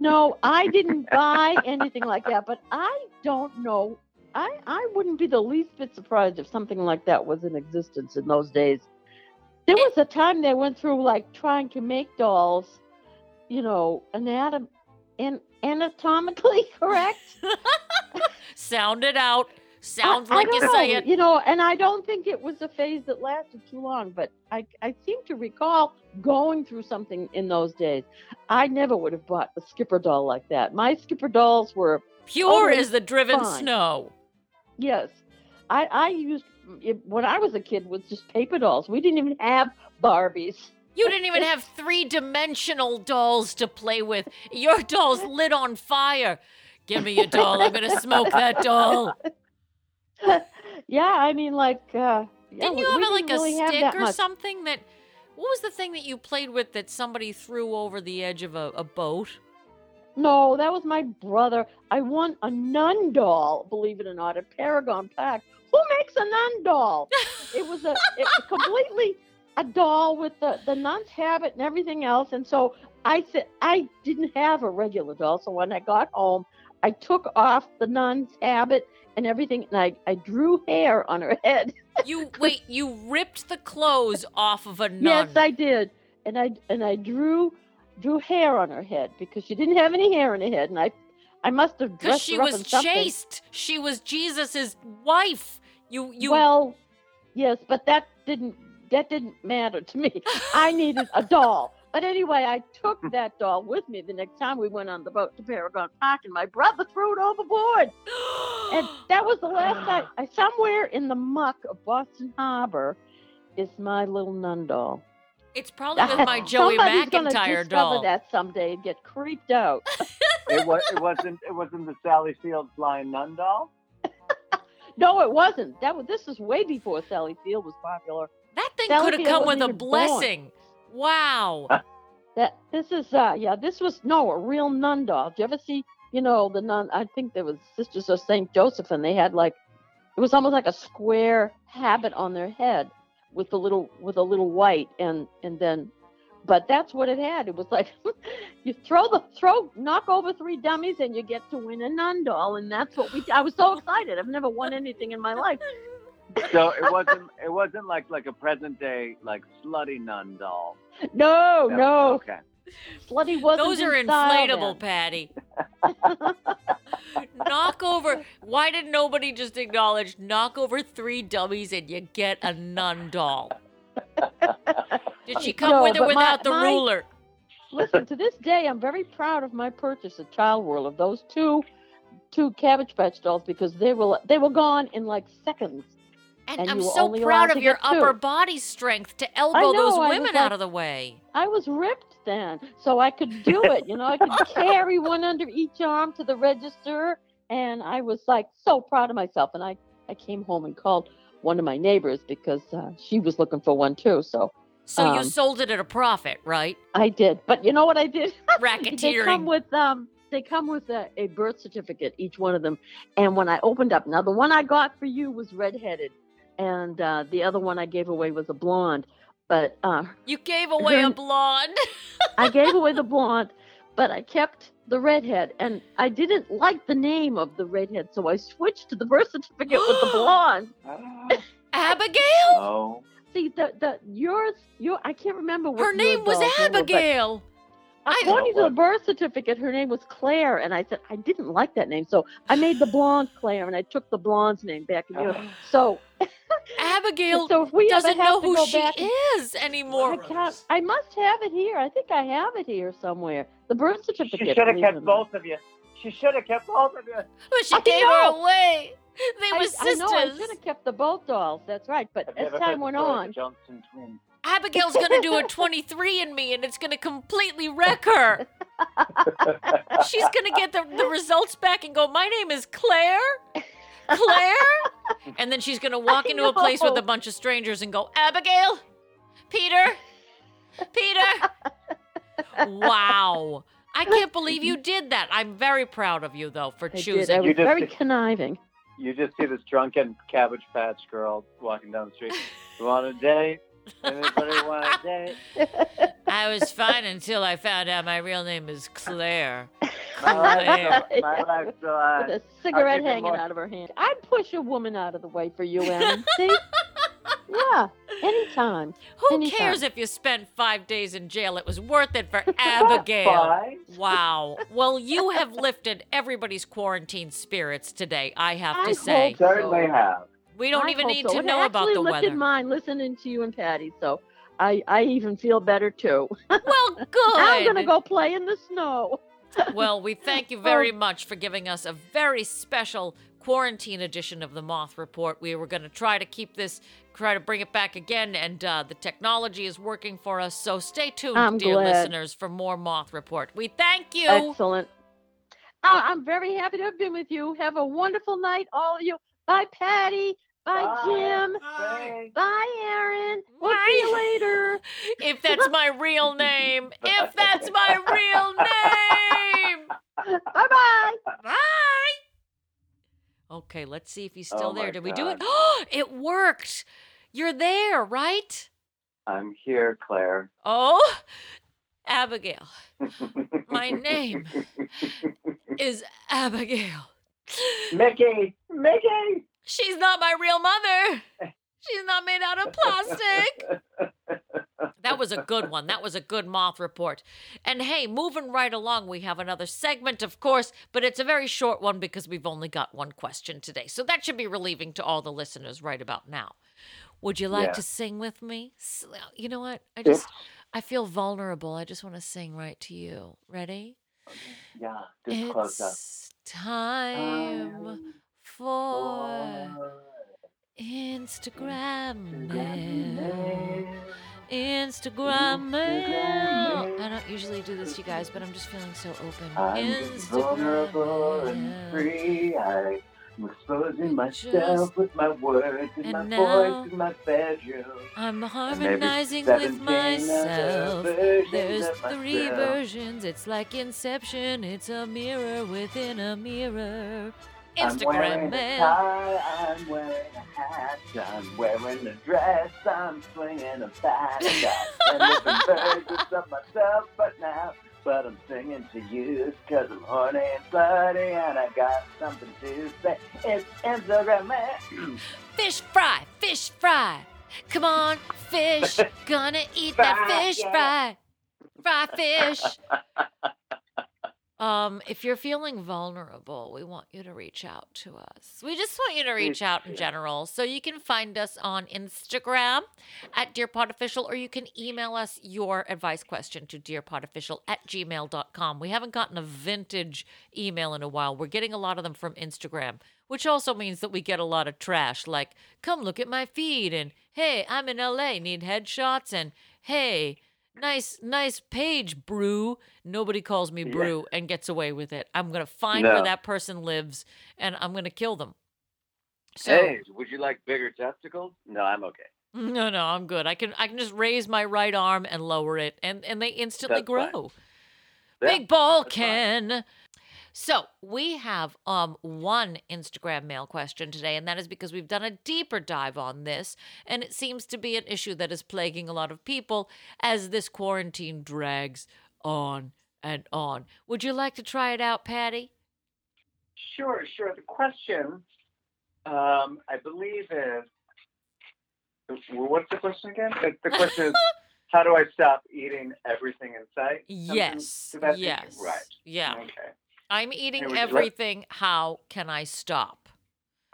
S5: No, I didn't buy anything like that, but I don't know. I, I wouldn't be the least bit surprised if something like that was in existence in those days. There was a time they went through like trying to make dolls, you know, anatom and anatomically correct.
S4: Sound it out. Sounds
S5: I- I
S4: you
S5: don't
S4: say
S5: know,
S4: it.
S5: You know, and I don't think it was a phase that lasted too long, but I, I seem to recall going through something in those days. I never would have bought a skipper doll like that. My skipper dolls were,
S4: Pure as the driven
S5: fine.
S4: snow.
S5: Yes, I, I used, it, when I was a kid, was just paper dolls. We didn't even have Barbies.
S4: You didn't even have three dimensional dolls to play with. Your doll's lit on fire. Give me your doll. I'm gonna smoke that doll.
S5: yeah, I mean, like, uh, yeah,
S4: Didn't you have like
S5: really
S4: a stick or
S5: much.
S4: something that? What was the thing that you played with that somebody threw over the edge of a, a boat?
S5: No, that was my brother. I won a nun doll, believe it or not, at Paragon Park. Who makes a nun doll? it was a it was completely a doll with the, the nun's habit and everything else. And so I said I didn't have a regular doll. So when I got home, I took off the nun's habit and everything and I, I drew hair on her head.
S4: You wait. You ripped the clothes off of a nun.
S5: Yes, I did. And I and I drew drew hair on her head because she didn't have any hair on her head and I I must have
S4: because
S5: dressed
S4: she
S5: her up
S4: was chaste. She was Jesus's wife. You you.
S5: Well, yes, but that didn't that didn't matter to me. I needed a doll. But anyway, I took that doll with me the next time we went on the boat to Paragon Park, and my brother threw it overboard. And that was the last time. I, somewhere in the muck of Boston Harbor is my little nun doll.
S4: It's probably with my Joey
S5: Somebody's gonna
S4: McIntyre
S5: discover
S4: doll.
S5: that someday and get creeped out.
S6: It was. It wasn't. It wasn't the Sally Field flying nun doll.
S5: no, it wasn't. That was, this is way before Sally Field was popular.
S4: That thing
S5: Sally
S4: could have
S5: Field
S4: come with
S5: wasn't
S4: a
S5: even born.
S4: blessing. Wow.
S5: That this is uh yeah, this was no a real nun doll. Did you ever see, you know, the nun I think there was Sisters of Saint Joseph and they had like it was almost like a square habit on their head with a little with a little white and and then but that's what it had. It was like you throw the throw knock over three dummies and you get to win a nun doll and that's what we I was so excited. I've never won anything in my life.
S6: So it wasn't. It wasn't like like a present day like slutty nun doll.
S5: No, no.
S6: Okay.
S5: Slutty wasn't
S4: Those are inflatable. Patty. knock over. Why did nobody just acknowledge knock over three dummies and you get a nun doll? Did she come
S5: No,
S4: with or
S5: but my-
S4: without the
S5: my-
S4: ruler?
S5: Listen, to this day, I'm very proud of my purchase at Child World of those two, two Cabbage Patch dolls because they were they were gone in like seconds.
S4: And,
S5: and
S4: I'm so proud of your
S5: get two.
S4: upper body strength to elbow
S5: know,
S4: those women out of the way.
S5: I was ripped then, so I could do it. You know, I could carry one under each arm to the register, and I was like so proud of myself. And I I came home and called one of my neighbors because uh, she was looking for one too. So
S4: So you
S5: Um,
S4: sold it at a profit, right?
S5: I did. But you know what I did? Racketeering. they come with um they come with a, a birth certificate each one of them and when i opened up now the one i got for you was redheaded and uh, the other one i gave away was a blonde but uh,
S4: You gave away a blonde.
S5: I gave away the blonde, but I kept the redhead, and I didn't like the name of the redhead, so I switched to the birth certificate with the blonde.
S4: Abigail?
S6: oh.
S5: See, the the yours, your I can't remember what
S4: Her name was
S5: doll's name but
S4: Abigail. I-
S5: According to the birth certificate, her name was Claire, and I said I didn't like that name, so I made the blonde Claire, and I took the blonde's name back. And you so,
S4: Abigail
S5: so if we
S4: doesn't know who she
S5: back,
S4: is anymore.
S5: I can't. I must have it here. I think I have it here somewhere. The birth certificate.
S6: She should have kept both of you. She should have kept both of you.
S4: But she
S5: I
S4: gave her
S5: know.
S4: away. They were
S5: I, I know. I should have kept the both dolls. That's right. But
S6: Have
S5: as time went on,
S6: the Johnston twins?
S4: Abigail's gonna do a 23andMe and it's gonna completely wreck her. She's gonna get the, the results back and go, My name is Claire? Claire? And then she's gonna walk
S5: I
S4: into a place with a bunch of strangers and go, Abigail? Peter? Peter? Wow. I can't believe you did that. I'm very proud of you though for
S5: I did.
S4: choosing.
S5: I was
S6: just
S5: very
S6: did-
S5: conniving.
S6: You just see this drunken Cabbage Patch girl walking down the street. You want a date? Anybody want a date?
S4: I was fine until I found out my real name is Claire.
S6: My life's
S4: Claire.
S6: so, my life's so hard.
S5: With a cigarette hanging
S6: more-
S5: out of her hand. I'd push a woman out of the way for you, Ellen. See? yeah, anytime.
S4: Who
S5: Anytime.
S4: cares if you spent five days in jail? It was worth it for Abigail.
S6: Fine.
S4: Wow. Well, you have lifted everybody's quarantine spirits today, I have
S5: I
S4: to say.
S5: hope so.
S6: Certainly have.
S4: We don't
S5: I
S4: even need
S5: so.
S4: to
S5: It
S4: know about the weather.
S5: mine listening to you and Patty, so I, I even feel better too.
S4: Well, good.
S5: I'm gonna go play in the snow.
S4: Well, we thank you
S5: Oh.
S4: very much for giving us a very special quarantine edition of the Moth Report. We were going to try to keep this, try to bring it back again, and uh, the technology is working for us. So stay tuned,
S5: I'm
S4: dear
S5: glad.
S4: listeners, for more Moth Report. We thank you.
S5: Excellent. Oh, I'm very happy to have been with you. Have a wonderful night, all of you. Bye, Patty. Bye,
S6: Bye.
S5: Jim.
S6: Thanks.
S5: Bye, Aaron. We'll
S4: Bye.
S5: see you later.
S4: If that's my real name. If that's my real name.
S5: bye bye.
S4: Bye. Okay, let's see if he's still
S6: Oh
S4: there.
S6: my
S4: Did we do it? Oh, it worked. You're there, right?
S6: I'm here, Claire.
S4: Oh, Abigail. My name is Abigail.
S6: Mickey! Mickey!
S4: She's not my real mother. She's not made out of plastic. That was a good one. That was a good moth report. And hey, moving right along, we have another segment, of course, but it's a very short one because we've only got one question today. So that should be relieving to all the listeners right about now. Would you like
S6: Yeah.
S4: to sing with me? You know what? I
S6: Yeah.
S4: just I feel vulnerable. I just want to sing right to you. Ready?
S6: Oh, yeah, just close up.
S4: It's time for Instagram mail. Instagram mail. I don't usually do this, you guys, but I'm just feeling so open.
S6: I'm vulnerable and free. I'm exposing myself
S4: Just-
S6: with my words and,
S4: and
S6: my voice in my bedroom.
S4: I'm harmonizing with myself. There's three
S6: myself.
S4: versions. It's like Inception. It's a mirror within a mirror.
S6: I'm
S4: Instagram
S6: wearing a tie, I'm wearing a hat, I'm wearing a dress, I'm swinging a bat. I'm versions of myself, but now, but I'm singing to you because I'm horny and slutty and I got something to say. It's Instagram man.
S4: Fish fry, fish fry. Come on, fish. Gonna eat that fish fry. Fry fish. Um, if you're feeling vulnerable, we want you to reach out to us. We just want you to reach out in general. So you can find us on Instagram at DearPodOfficial, or you can email us your advice question to DearPodOfficial at gmail.com. We haven't gotten a vintage email in a while. We're getting a lot of them from Instagram, which also means that we get a lot of trash like, come look at my feed, and hey, I'm in LA, need headshots, and hey, nice, nice page, brew. Nobody calls me
S6: Yeah.
S4: brew and gets away with it. I'm going to find where that person lives and I'm going to kill them. So,
S6: Hey, would you like bigger testicles? No, I'm okay.
S4: no, no, I'm good. I can I can just raise my right arm and lower it and and they instantly
S6: That's
S4: grow.
S6: Yeah,
S4: Big ball
S6: that's fine.
S4: So we have um one Instagram mail question today, and that is because we've done a deeper dive on this, and it seems to be an issue that is plaguing a lot of people as this quarantine drags on and on. Would you like to try it out, Patty?
S6: Sure, sure. The question, um, I believe is, what's the question again? The, the question is, how do I stop eating everything in sight? Something
S4: Yes. Yes.
S6: Right.
S4: Yeah.
S6: Okay.
S4: I'm eating
S6: would you like-
S4: everything. How can I stop?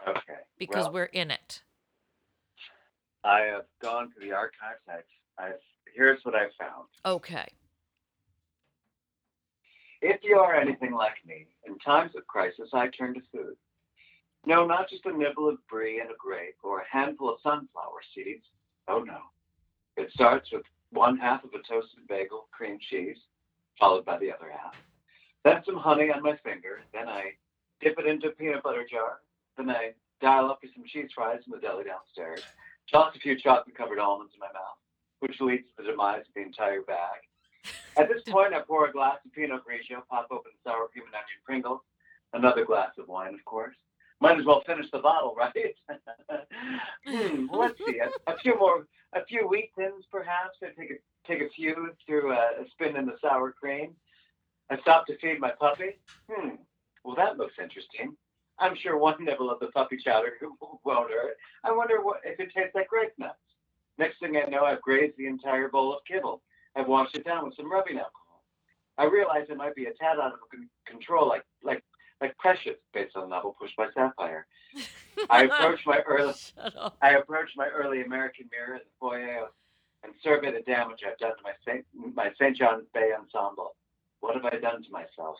S6: Okay.
S4: Because
S6: Well,
S4: we're in it.
S6: I have gone to the archives. I've, I've, here's what I found.
S4: Okay.
S6: If you are anything like me, in times of crisis, I turn to food. No, not just a nibble of brie and a grape or a handful of sunflower seeds. Oh, no. It starts with one half of a toasted bagel, cream cheese, followed by the other half. Then some honey on my finger. Then I dip it into a peanut butter jar. Then I dial up for some cheese fries from the deli downstairs. Toss a few chocolate covered almonds in my mouth, which leads to the demise of the entire bag. At this point, I pour a glass of Pinot Grigio, pop open sour cream and onion Pringles, another glass of wine, of course. Might as well finish the bottle, right? hmm, let's see. A, a few more, a few wheat thins, perhaps. I take a take a few through a, a spin in the sour cream. I stop to feed my puppy. Hmm. Well, that looks interesting. I'm sure one nibble of the puppy chowder won't hurt. I wonder what if it tastes like grape nuts. Next thing I know, I've grazed the entire bowl of kibble. I've washed it down with some rubbing alcohol. I realize it might be a tad out of con- control, like like like Precious, based on the novel Pushed by Sapphire. I approach my early I approach my early American mirror in the foyer and survey the damage I've done to my Saint, my St. John's Bay ensemble. What have I done to myself?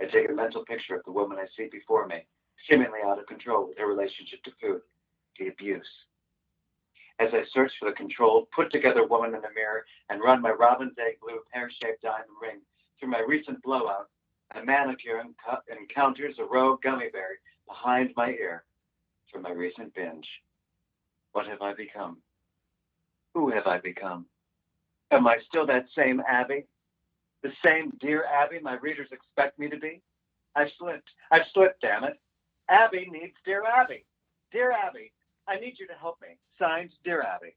S6: I take a mental picture of the woman I see before me, seemingly out of control with her relationship to food, the abuse. As I search for the controlled, put together woman in the mirror and run my robin's egg blue pear shaped diamond ring through my recent blowout, a manicure enco- encounters a rogue gummy berry behind my ear from my recent binge. What have I become? Who have I become? Am I still that same Abby? The same dear Abby my readers expect me to be? I've slipped. I've slipped, damn it. Abby needs Dear Abby. Dear Abby, I need you to help me. Signed, Dear Abby.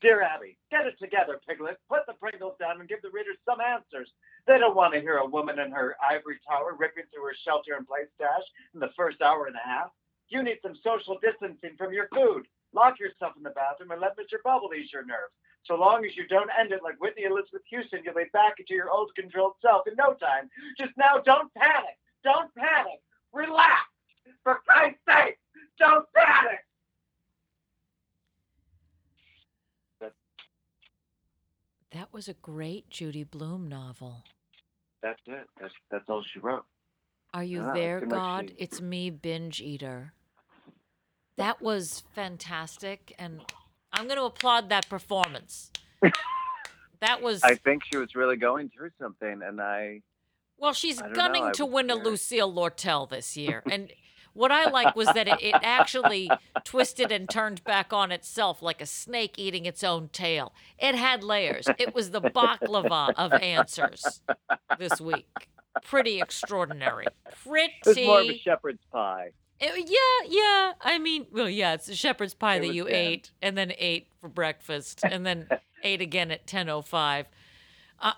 S6: Dear Abby, get it together, Piglet. Put the Pringles down and give the readers some answers. They don't want to hear a woman in her ivory tower ripping through her shelter and place stash in the first hour and a half. You need some social distancing from your food. Lock yourself in the bathroom and let Mr. Bubble ease your nerves. So long as you don't end it like Whitney Elizabeth Houston, you'll be back into your old controlled self in no time. Just now, don't panic. Don't panic. Relax. For Christ's sake, don't panic.
S4: That was a great Judy Blume novel.
S6: That's it. That's that's all she wrote.
S4: Are you
S6: Yeah,
S4: there, God?
S6: she-
S4: It's me, binge eater. That was fantastic, and I'm going to applaud that performance. that was
S6: I think she was really going through something, and I
S4: well. She's
S6: I
S4: gunning
S6: know,
S4: to win a
S6: scared.
S4: Lucille Lortel this year, and what I like was that it, it actually twisted and turned back on itself like a snake eating its own tail. It had layers. It was the baklava of answers this week. Pretty extraordinary. Pretty.
S6: it was more of a shepherd's pie.
S4: It- yeah, yeah. I mean, well, yeah, it's a shepherd's pie
S6: It
S4: that you
S6: bad.
S4: ate and then ate for breakfast and then ate again at 10.05. Uh,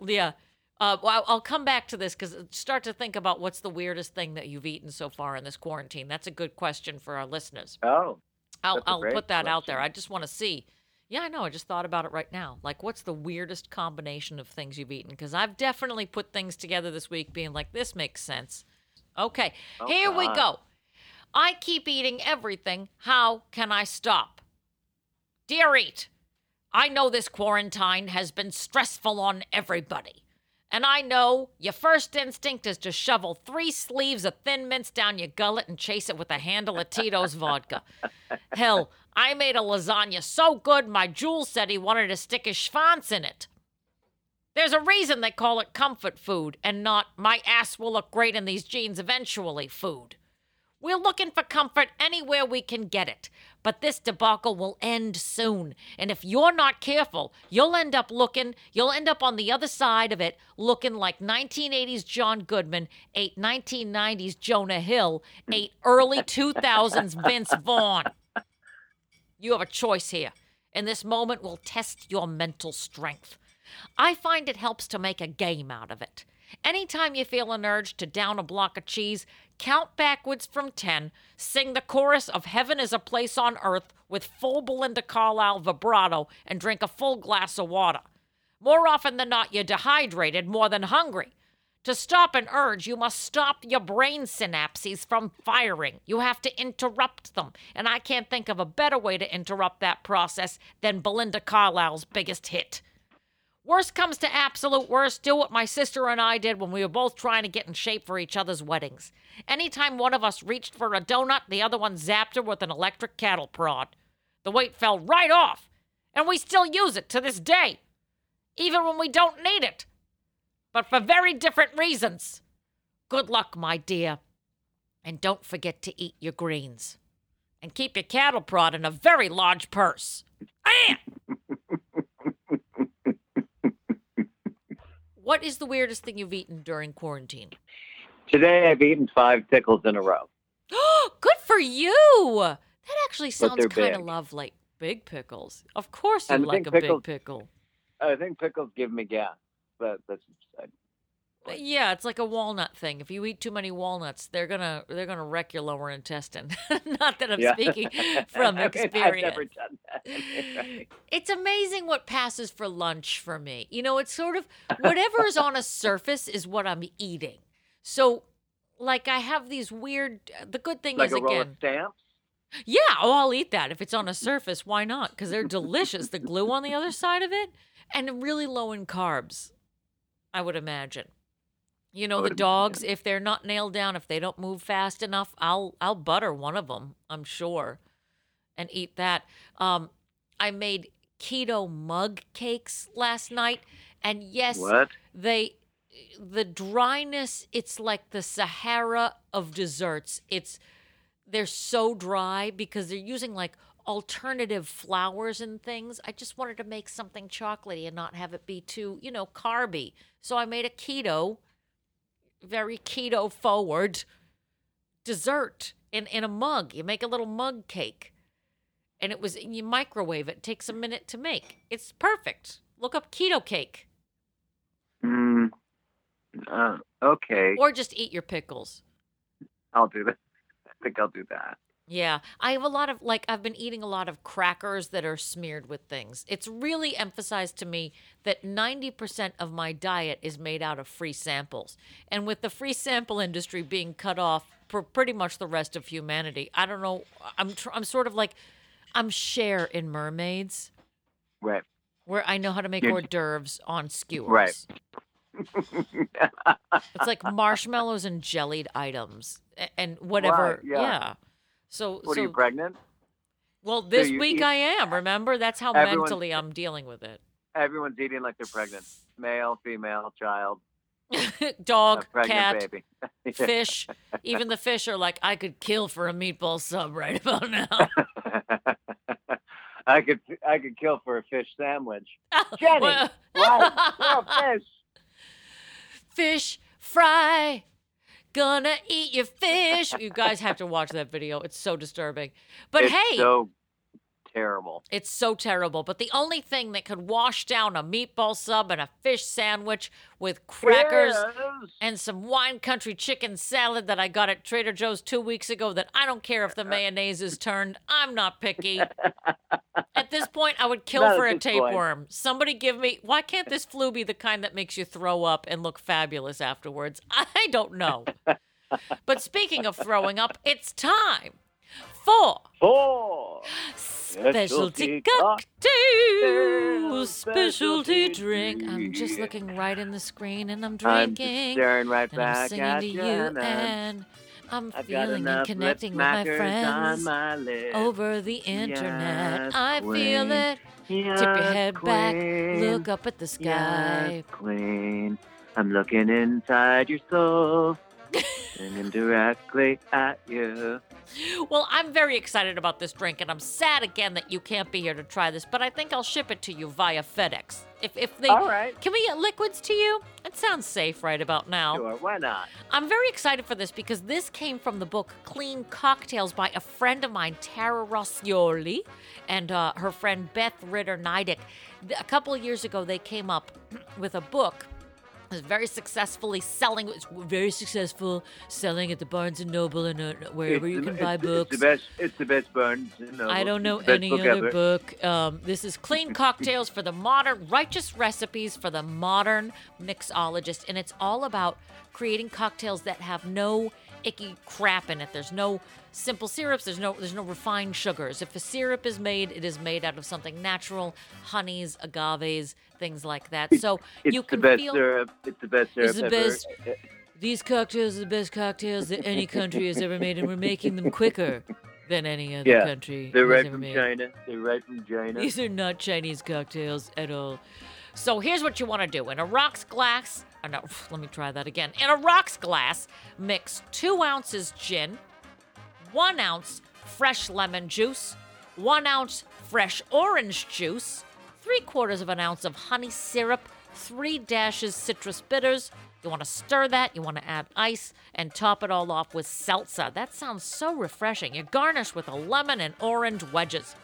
S4: yeah. Uh, well, I'll- come back to this because start to think about what's the weirdest thing that you've eaten so far in this quarantine. That's a good question for our listeners.
S6: Oh,
S4: I'll, I'll put that out there. I just want to see. Yeah, I know. I just thought about it right now. Like, what's the weirdest combination of things you've eaten? Because I've definitely put things together this week being like, this makes sense. Okay,
S6: Oh,
S4: here we go. I keep eating everything. How can I stop? Dear Eat, I know this quarantine has been stressful on everybody. And I know your first instinct is to shovel three sleeves of thin mints down your gullet and chase it with a handle of Tito's vodka. Hell, I made a lasagna so good my Jules said he wanted to stick his schwanz in it. There's a reason they call it comfort food and not my ass will look great in these jeans eventually food. We're looking for comfort anywhere we can get it. But this debacle will end soon. And if you're not careful, you'll end up looking, you'll end up on the other side of it looking like 1980s John Goodman, ate 1990s Jonah Hill, ate early 2000s Vince Vaughn. You have a choice here, and this moment will test your mental strength. I find it helps to make a game out of it. Anytime you feel an urge to down a block of cheese, count backwards from 10, sing the chorus of Heaven is a Place on Earth with full Belinda Carlisle vibrato, and drink a full glass of water. More often than not, you're dehydrated more than hungry. To stop an urge, you must stop your brain synapses from firing. You have to interrupt them. And I can't think of a better way to interrupt that process than Belinda Carlisle's biggest hit. Worst comes to absolute worst, do what my sister and I did when we were both trying to get in shape for each other's weddings. Anytime one of us reached for a donut, the other one zapped her with an electric cattle prod. The weight fell right off, and we still use it to this day, even when we don't need it, but for very different reasons. Good luck, my dear, and don't forget to eat your greens. And keep your cattle prod in a very large purse. Ah! What is the weirdest thing you've eaten during quarantine?
S6: Today I've eaten five pickles in a row.
S4: Good for you. That actually sounds kind of lovely. Big pickles. Of course you
S6: And
S4: like a
S6: pickles-
S4: big pickle.
S6: I think pickles give me gas, but that's
S4: But Yeah, it's like a walnut thing. If you eat too many walnuts, they're gonna they're gonna wreck your lower intestine. Not that I'm
S6: yeah.
S4: speaking from
S6: I mean,
S4: experience.
S6: I've never done that.
S4: It's amazing what passes for lunch for me. You know, it's sort of whatever is on a surface is what I'm eating. So, like, I have these weird. The good thing
S6: like
S4: is again, yeah, oh, I'll eat that if it's on a surface. Why not? Because they're delicious. the glue on the other side of it, and really low in carbs. I would imagine. You know, the dogs, if they're not nailed down, if they don't move fast enough, I'll I'll butter one of them. I'm sure, and eat that. Um, I made keto mug cakes last night, and yes,
S6: What?
S4: they the dryness it's like the sahara of desserts it's they're so dry because they're using like alternative flours and things i just wanted to make something chocolatey and not have it be too you know carby so i made a keto very keto forward dessert in in a mug you make a little mug cake and it was you microwave it takes a minute to make it's perfect look up keto cake
S6: Mm, uh, okay,
S4: or just eat your pickles.
S6: I'll do that. I think I'll do that.
S4: Yeah, I have a lot of like I've been eating a lot of crackers that are smeared with things. It's really emphasized to me that 90% of my diet is made out of free samples. And with the free sample industry being cut off for pretty much the rest of humanity, I don't know, I'm tr- I'm sort of like I'm Cher in mermaids
S6: Right.
S4: where I know how to make
S6: You're-
S4: hors d'oeuvres on skewers.
S6: Right.
S4: It's like marshmallows and jellied items and whatever.
S6: Right, yeah.
S4: So
S6: what
S4: so
S6: are you pregnant?
S4: Well, this
S6: you
S4: week
S6: eat-
S4: I am. Remember, that's how mentally I'm dealing with it.
S6: Everyone's eating like they're pregnant. Male, female, child,
S4: Dog, cat,
S6: baby.
S4: fish. Even the fish are like, I could kill for a meatball sub right about now.
S6: I could I could kill for a fish sandwich. Oh, Jenny,
S4: Well-
S6: What? Oh, fish.
S4: fish fry. Gonna eat your fish. You guys have to watch that video. It's so disturbing. But
S6: it's
S4: hey,
S6: so terrible.
S4: It's so terrible. But the only thing that could wash down a meatball sub and a fish sandwich with crackers
S6: Yes.
S4: and some wine country chicken salad that I got at Trader Joe's two weeks ago that I don't care if the uh-huh. mayonnaise is turned. I'm not picky. At this point, I would kill
S6: Not
S4: for a
S6: this point.
S4: tapeworm. Somebody give me. Why can't this flu be the kind that makes you throw up and look fabulous afterwards? I don't know. but speaking of throwing up, it's time for
S6: Four.
S4: Specialty cocktail, specialty drink. I'm just looking right in the screen and I'm drinking.
S6: I'm staring right
S4: And I'm
S6: back
S4: singing
S6: at
S4: to
S6: you, and I'm-
S4: and I'm
S6: I've
S4: feeling and connecting with my friends
S6: my
S4: over the internet.
S6: Yes,
S4: I feel it.
S6: Yes,
S4: Tip your head back, look up at the sky.
S6: Yes, queen. I'm looking inside your soul. Singing directly at you.
S4: Well, I'm very excited about this drink, and I'm sad again that you can't be here to try this, but I think I'll ship it to you via FedEx. If, if they
S6: All right.
S4: can we get liquids to you? It sounds safe right about now.
S6: Sure, why not?
S4: I'm very excited for this because this came from the book Clean Cocktails by a friend of mine, Tara Rossioli, and uh, her friend Beth Ritter Neidick. Th- A couple of years ago, they came up with a book. Very successfully selling. It was very successful selling at the Barnes and Noble and uh, wherever
S6: It's
S4: you
S6: the-
S4: can buy
S6: it's,
S4: books.
S6: It's the best. It's the best Barnes. and Noble.
S4: I don't know
S6: It's the
S4: any
S6: book
S4: other
S6: ever.
S4: book. Um, this is Clean Cocktails for the Modern, Righteous Recipes for the Modern Mixologist. And it's all about creating cocktails that have no icky crap in it. There's no simple syrups. There's no there's no refined sugars. If a syrup is made, it is made out of something natural, honeys, agaves, things like that. So
S6: It's
S4: you
S6: the best
S4: feel
S6: syrup. It's the best syrup
S4: It's the
S6: ever.
S4: best. these cocktails are the best cocktails that any country has ever made, and we're making them quicker than any other
S6: Yeah,
S4: country
S6: They're right from
S4: made.
S6: China. They're right from China.
S4: These are not Chinese cocktails at all. So here's what you want to do. In a rocks glass, oh no, let me try that again. In a rocks glass, mix two ounces gin, one ounce fresh lemon juice, one ounce fresh orange juice, three quarters of an ounce of honey syrup, three dashes citrus bitters. You want to stir that, you want to add ice, and top it all off with salsa. That sounds so refreshing. You garnish with a lemon and orange wedges.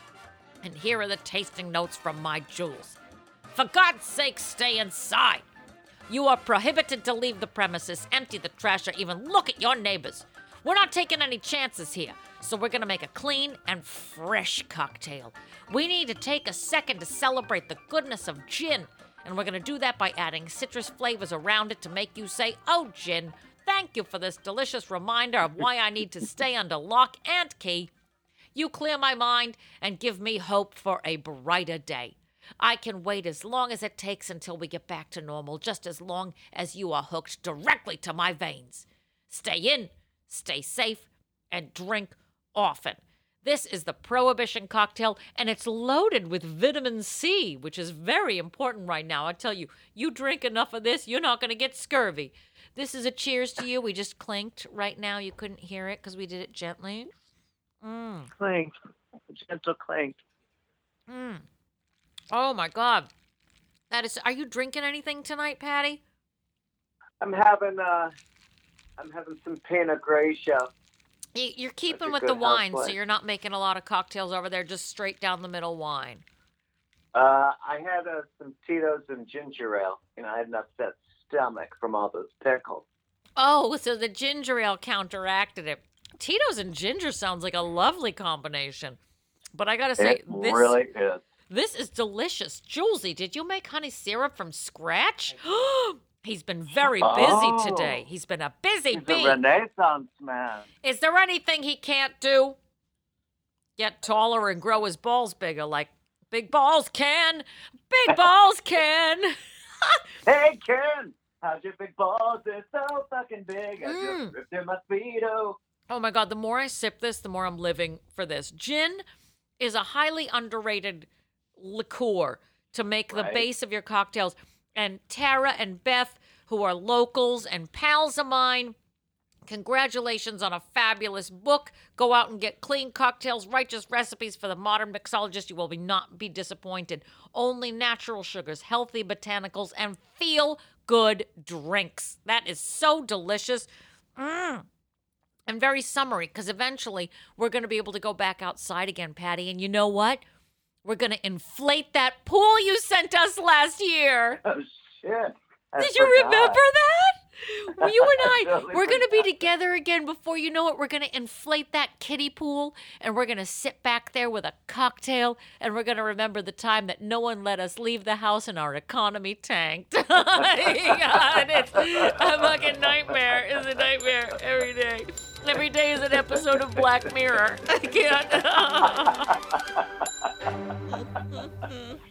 S4: And here are the tasting notes from my Jules. For God's sake, stay inside. You are prohibited to leave the premises, empty the trash, or even look at your neighbors. We're not taking any chances here, so we're gonna make a clean and fresh cocktail. We need to take a second to celebrate the goodness of gin, and we're gonna do that by adding citrus flavors around it to make you say, Oh, gin, thank you for this delicious reminder of why I need to stay under lock and key. You clear my mind and give me hope for a brighter day. I can wait as long as it takes until we get back to normal, just as long as you are hooked directly to my veins. Stay in, stay safe, and drink often. This is the Prohibition cocktail, and it's loaded with vitamin C, which is very important right now. I tell you, you drink enough of this, you're not going to get scurvy. This is a cheers to you. We just clinked right now. You couldn't hear it because we did it gently. Mm.
S6: Clink. Gentle clink.
S4: Mm. Oh my God. That is. Are you drinking anything tonight, Patty?
S6: I'm having uh, I'm having some Pinot Grigio.
S4: You- You're keeping with the wine, so you're not making a lot of cocktails over there. Just straight down the middle wine.
S6: Uh, I had uh, some Tito's and ginger ale. and I had an upset stomach from all those pickles.
S4: Oh, so the ginger ale counteracted it. Tito's and ginger sounds like a lovely combination. But I gotta say,
S6: it
S4: this
S6: really is.
S4: this is delicious. Julesy, did you make honey syrup from scratch? He's been very busy
S6: Oh.
S4: today. He's been a busy
S6: He's
S4: bee.
S6: a Renaissance man.
S4: Is there anything he can't do? Get taller and grow his balls bigger, like big balls can. Big balls can.
S6: Hey, Ken, how's your big balls? They're so fucking big. I
S4: Mm.
S6: just ripped their mosquito.
S4: Oh my god, the more I sip this, the more I'm living for this. Gin is a highly underrated liqueur to make the base of your cocktails. And Tara and Beth, who are locals and pals of mine, congratulations on a fabulous book. Go out and get clean cocktails, righteous recipes for the modern mixologist. You will be not be disappointed. Only natural sugars, healthy botanicals, and feel good drinks. That is so delicious. Mm and very summery because eventually we're going to be able to go back outside again, Patty. And you know what? We're going to inflate that pool you sent us last year.
S6: Oh, shit. I
S4: Did you remember that? You and I,
S6: totally
S4: we're going to be together again before you know it. We're going to inflate that kiddie pool and we're going to sit back there with a cocktail and we're going to remember the time that no one let us leave the house and our economy tanked. God, it's a fucking nightmare. It's a nightmare every day. Every day is an episode of Black Mirror. I can't.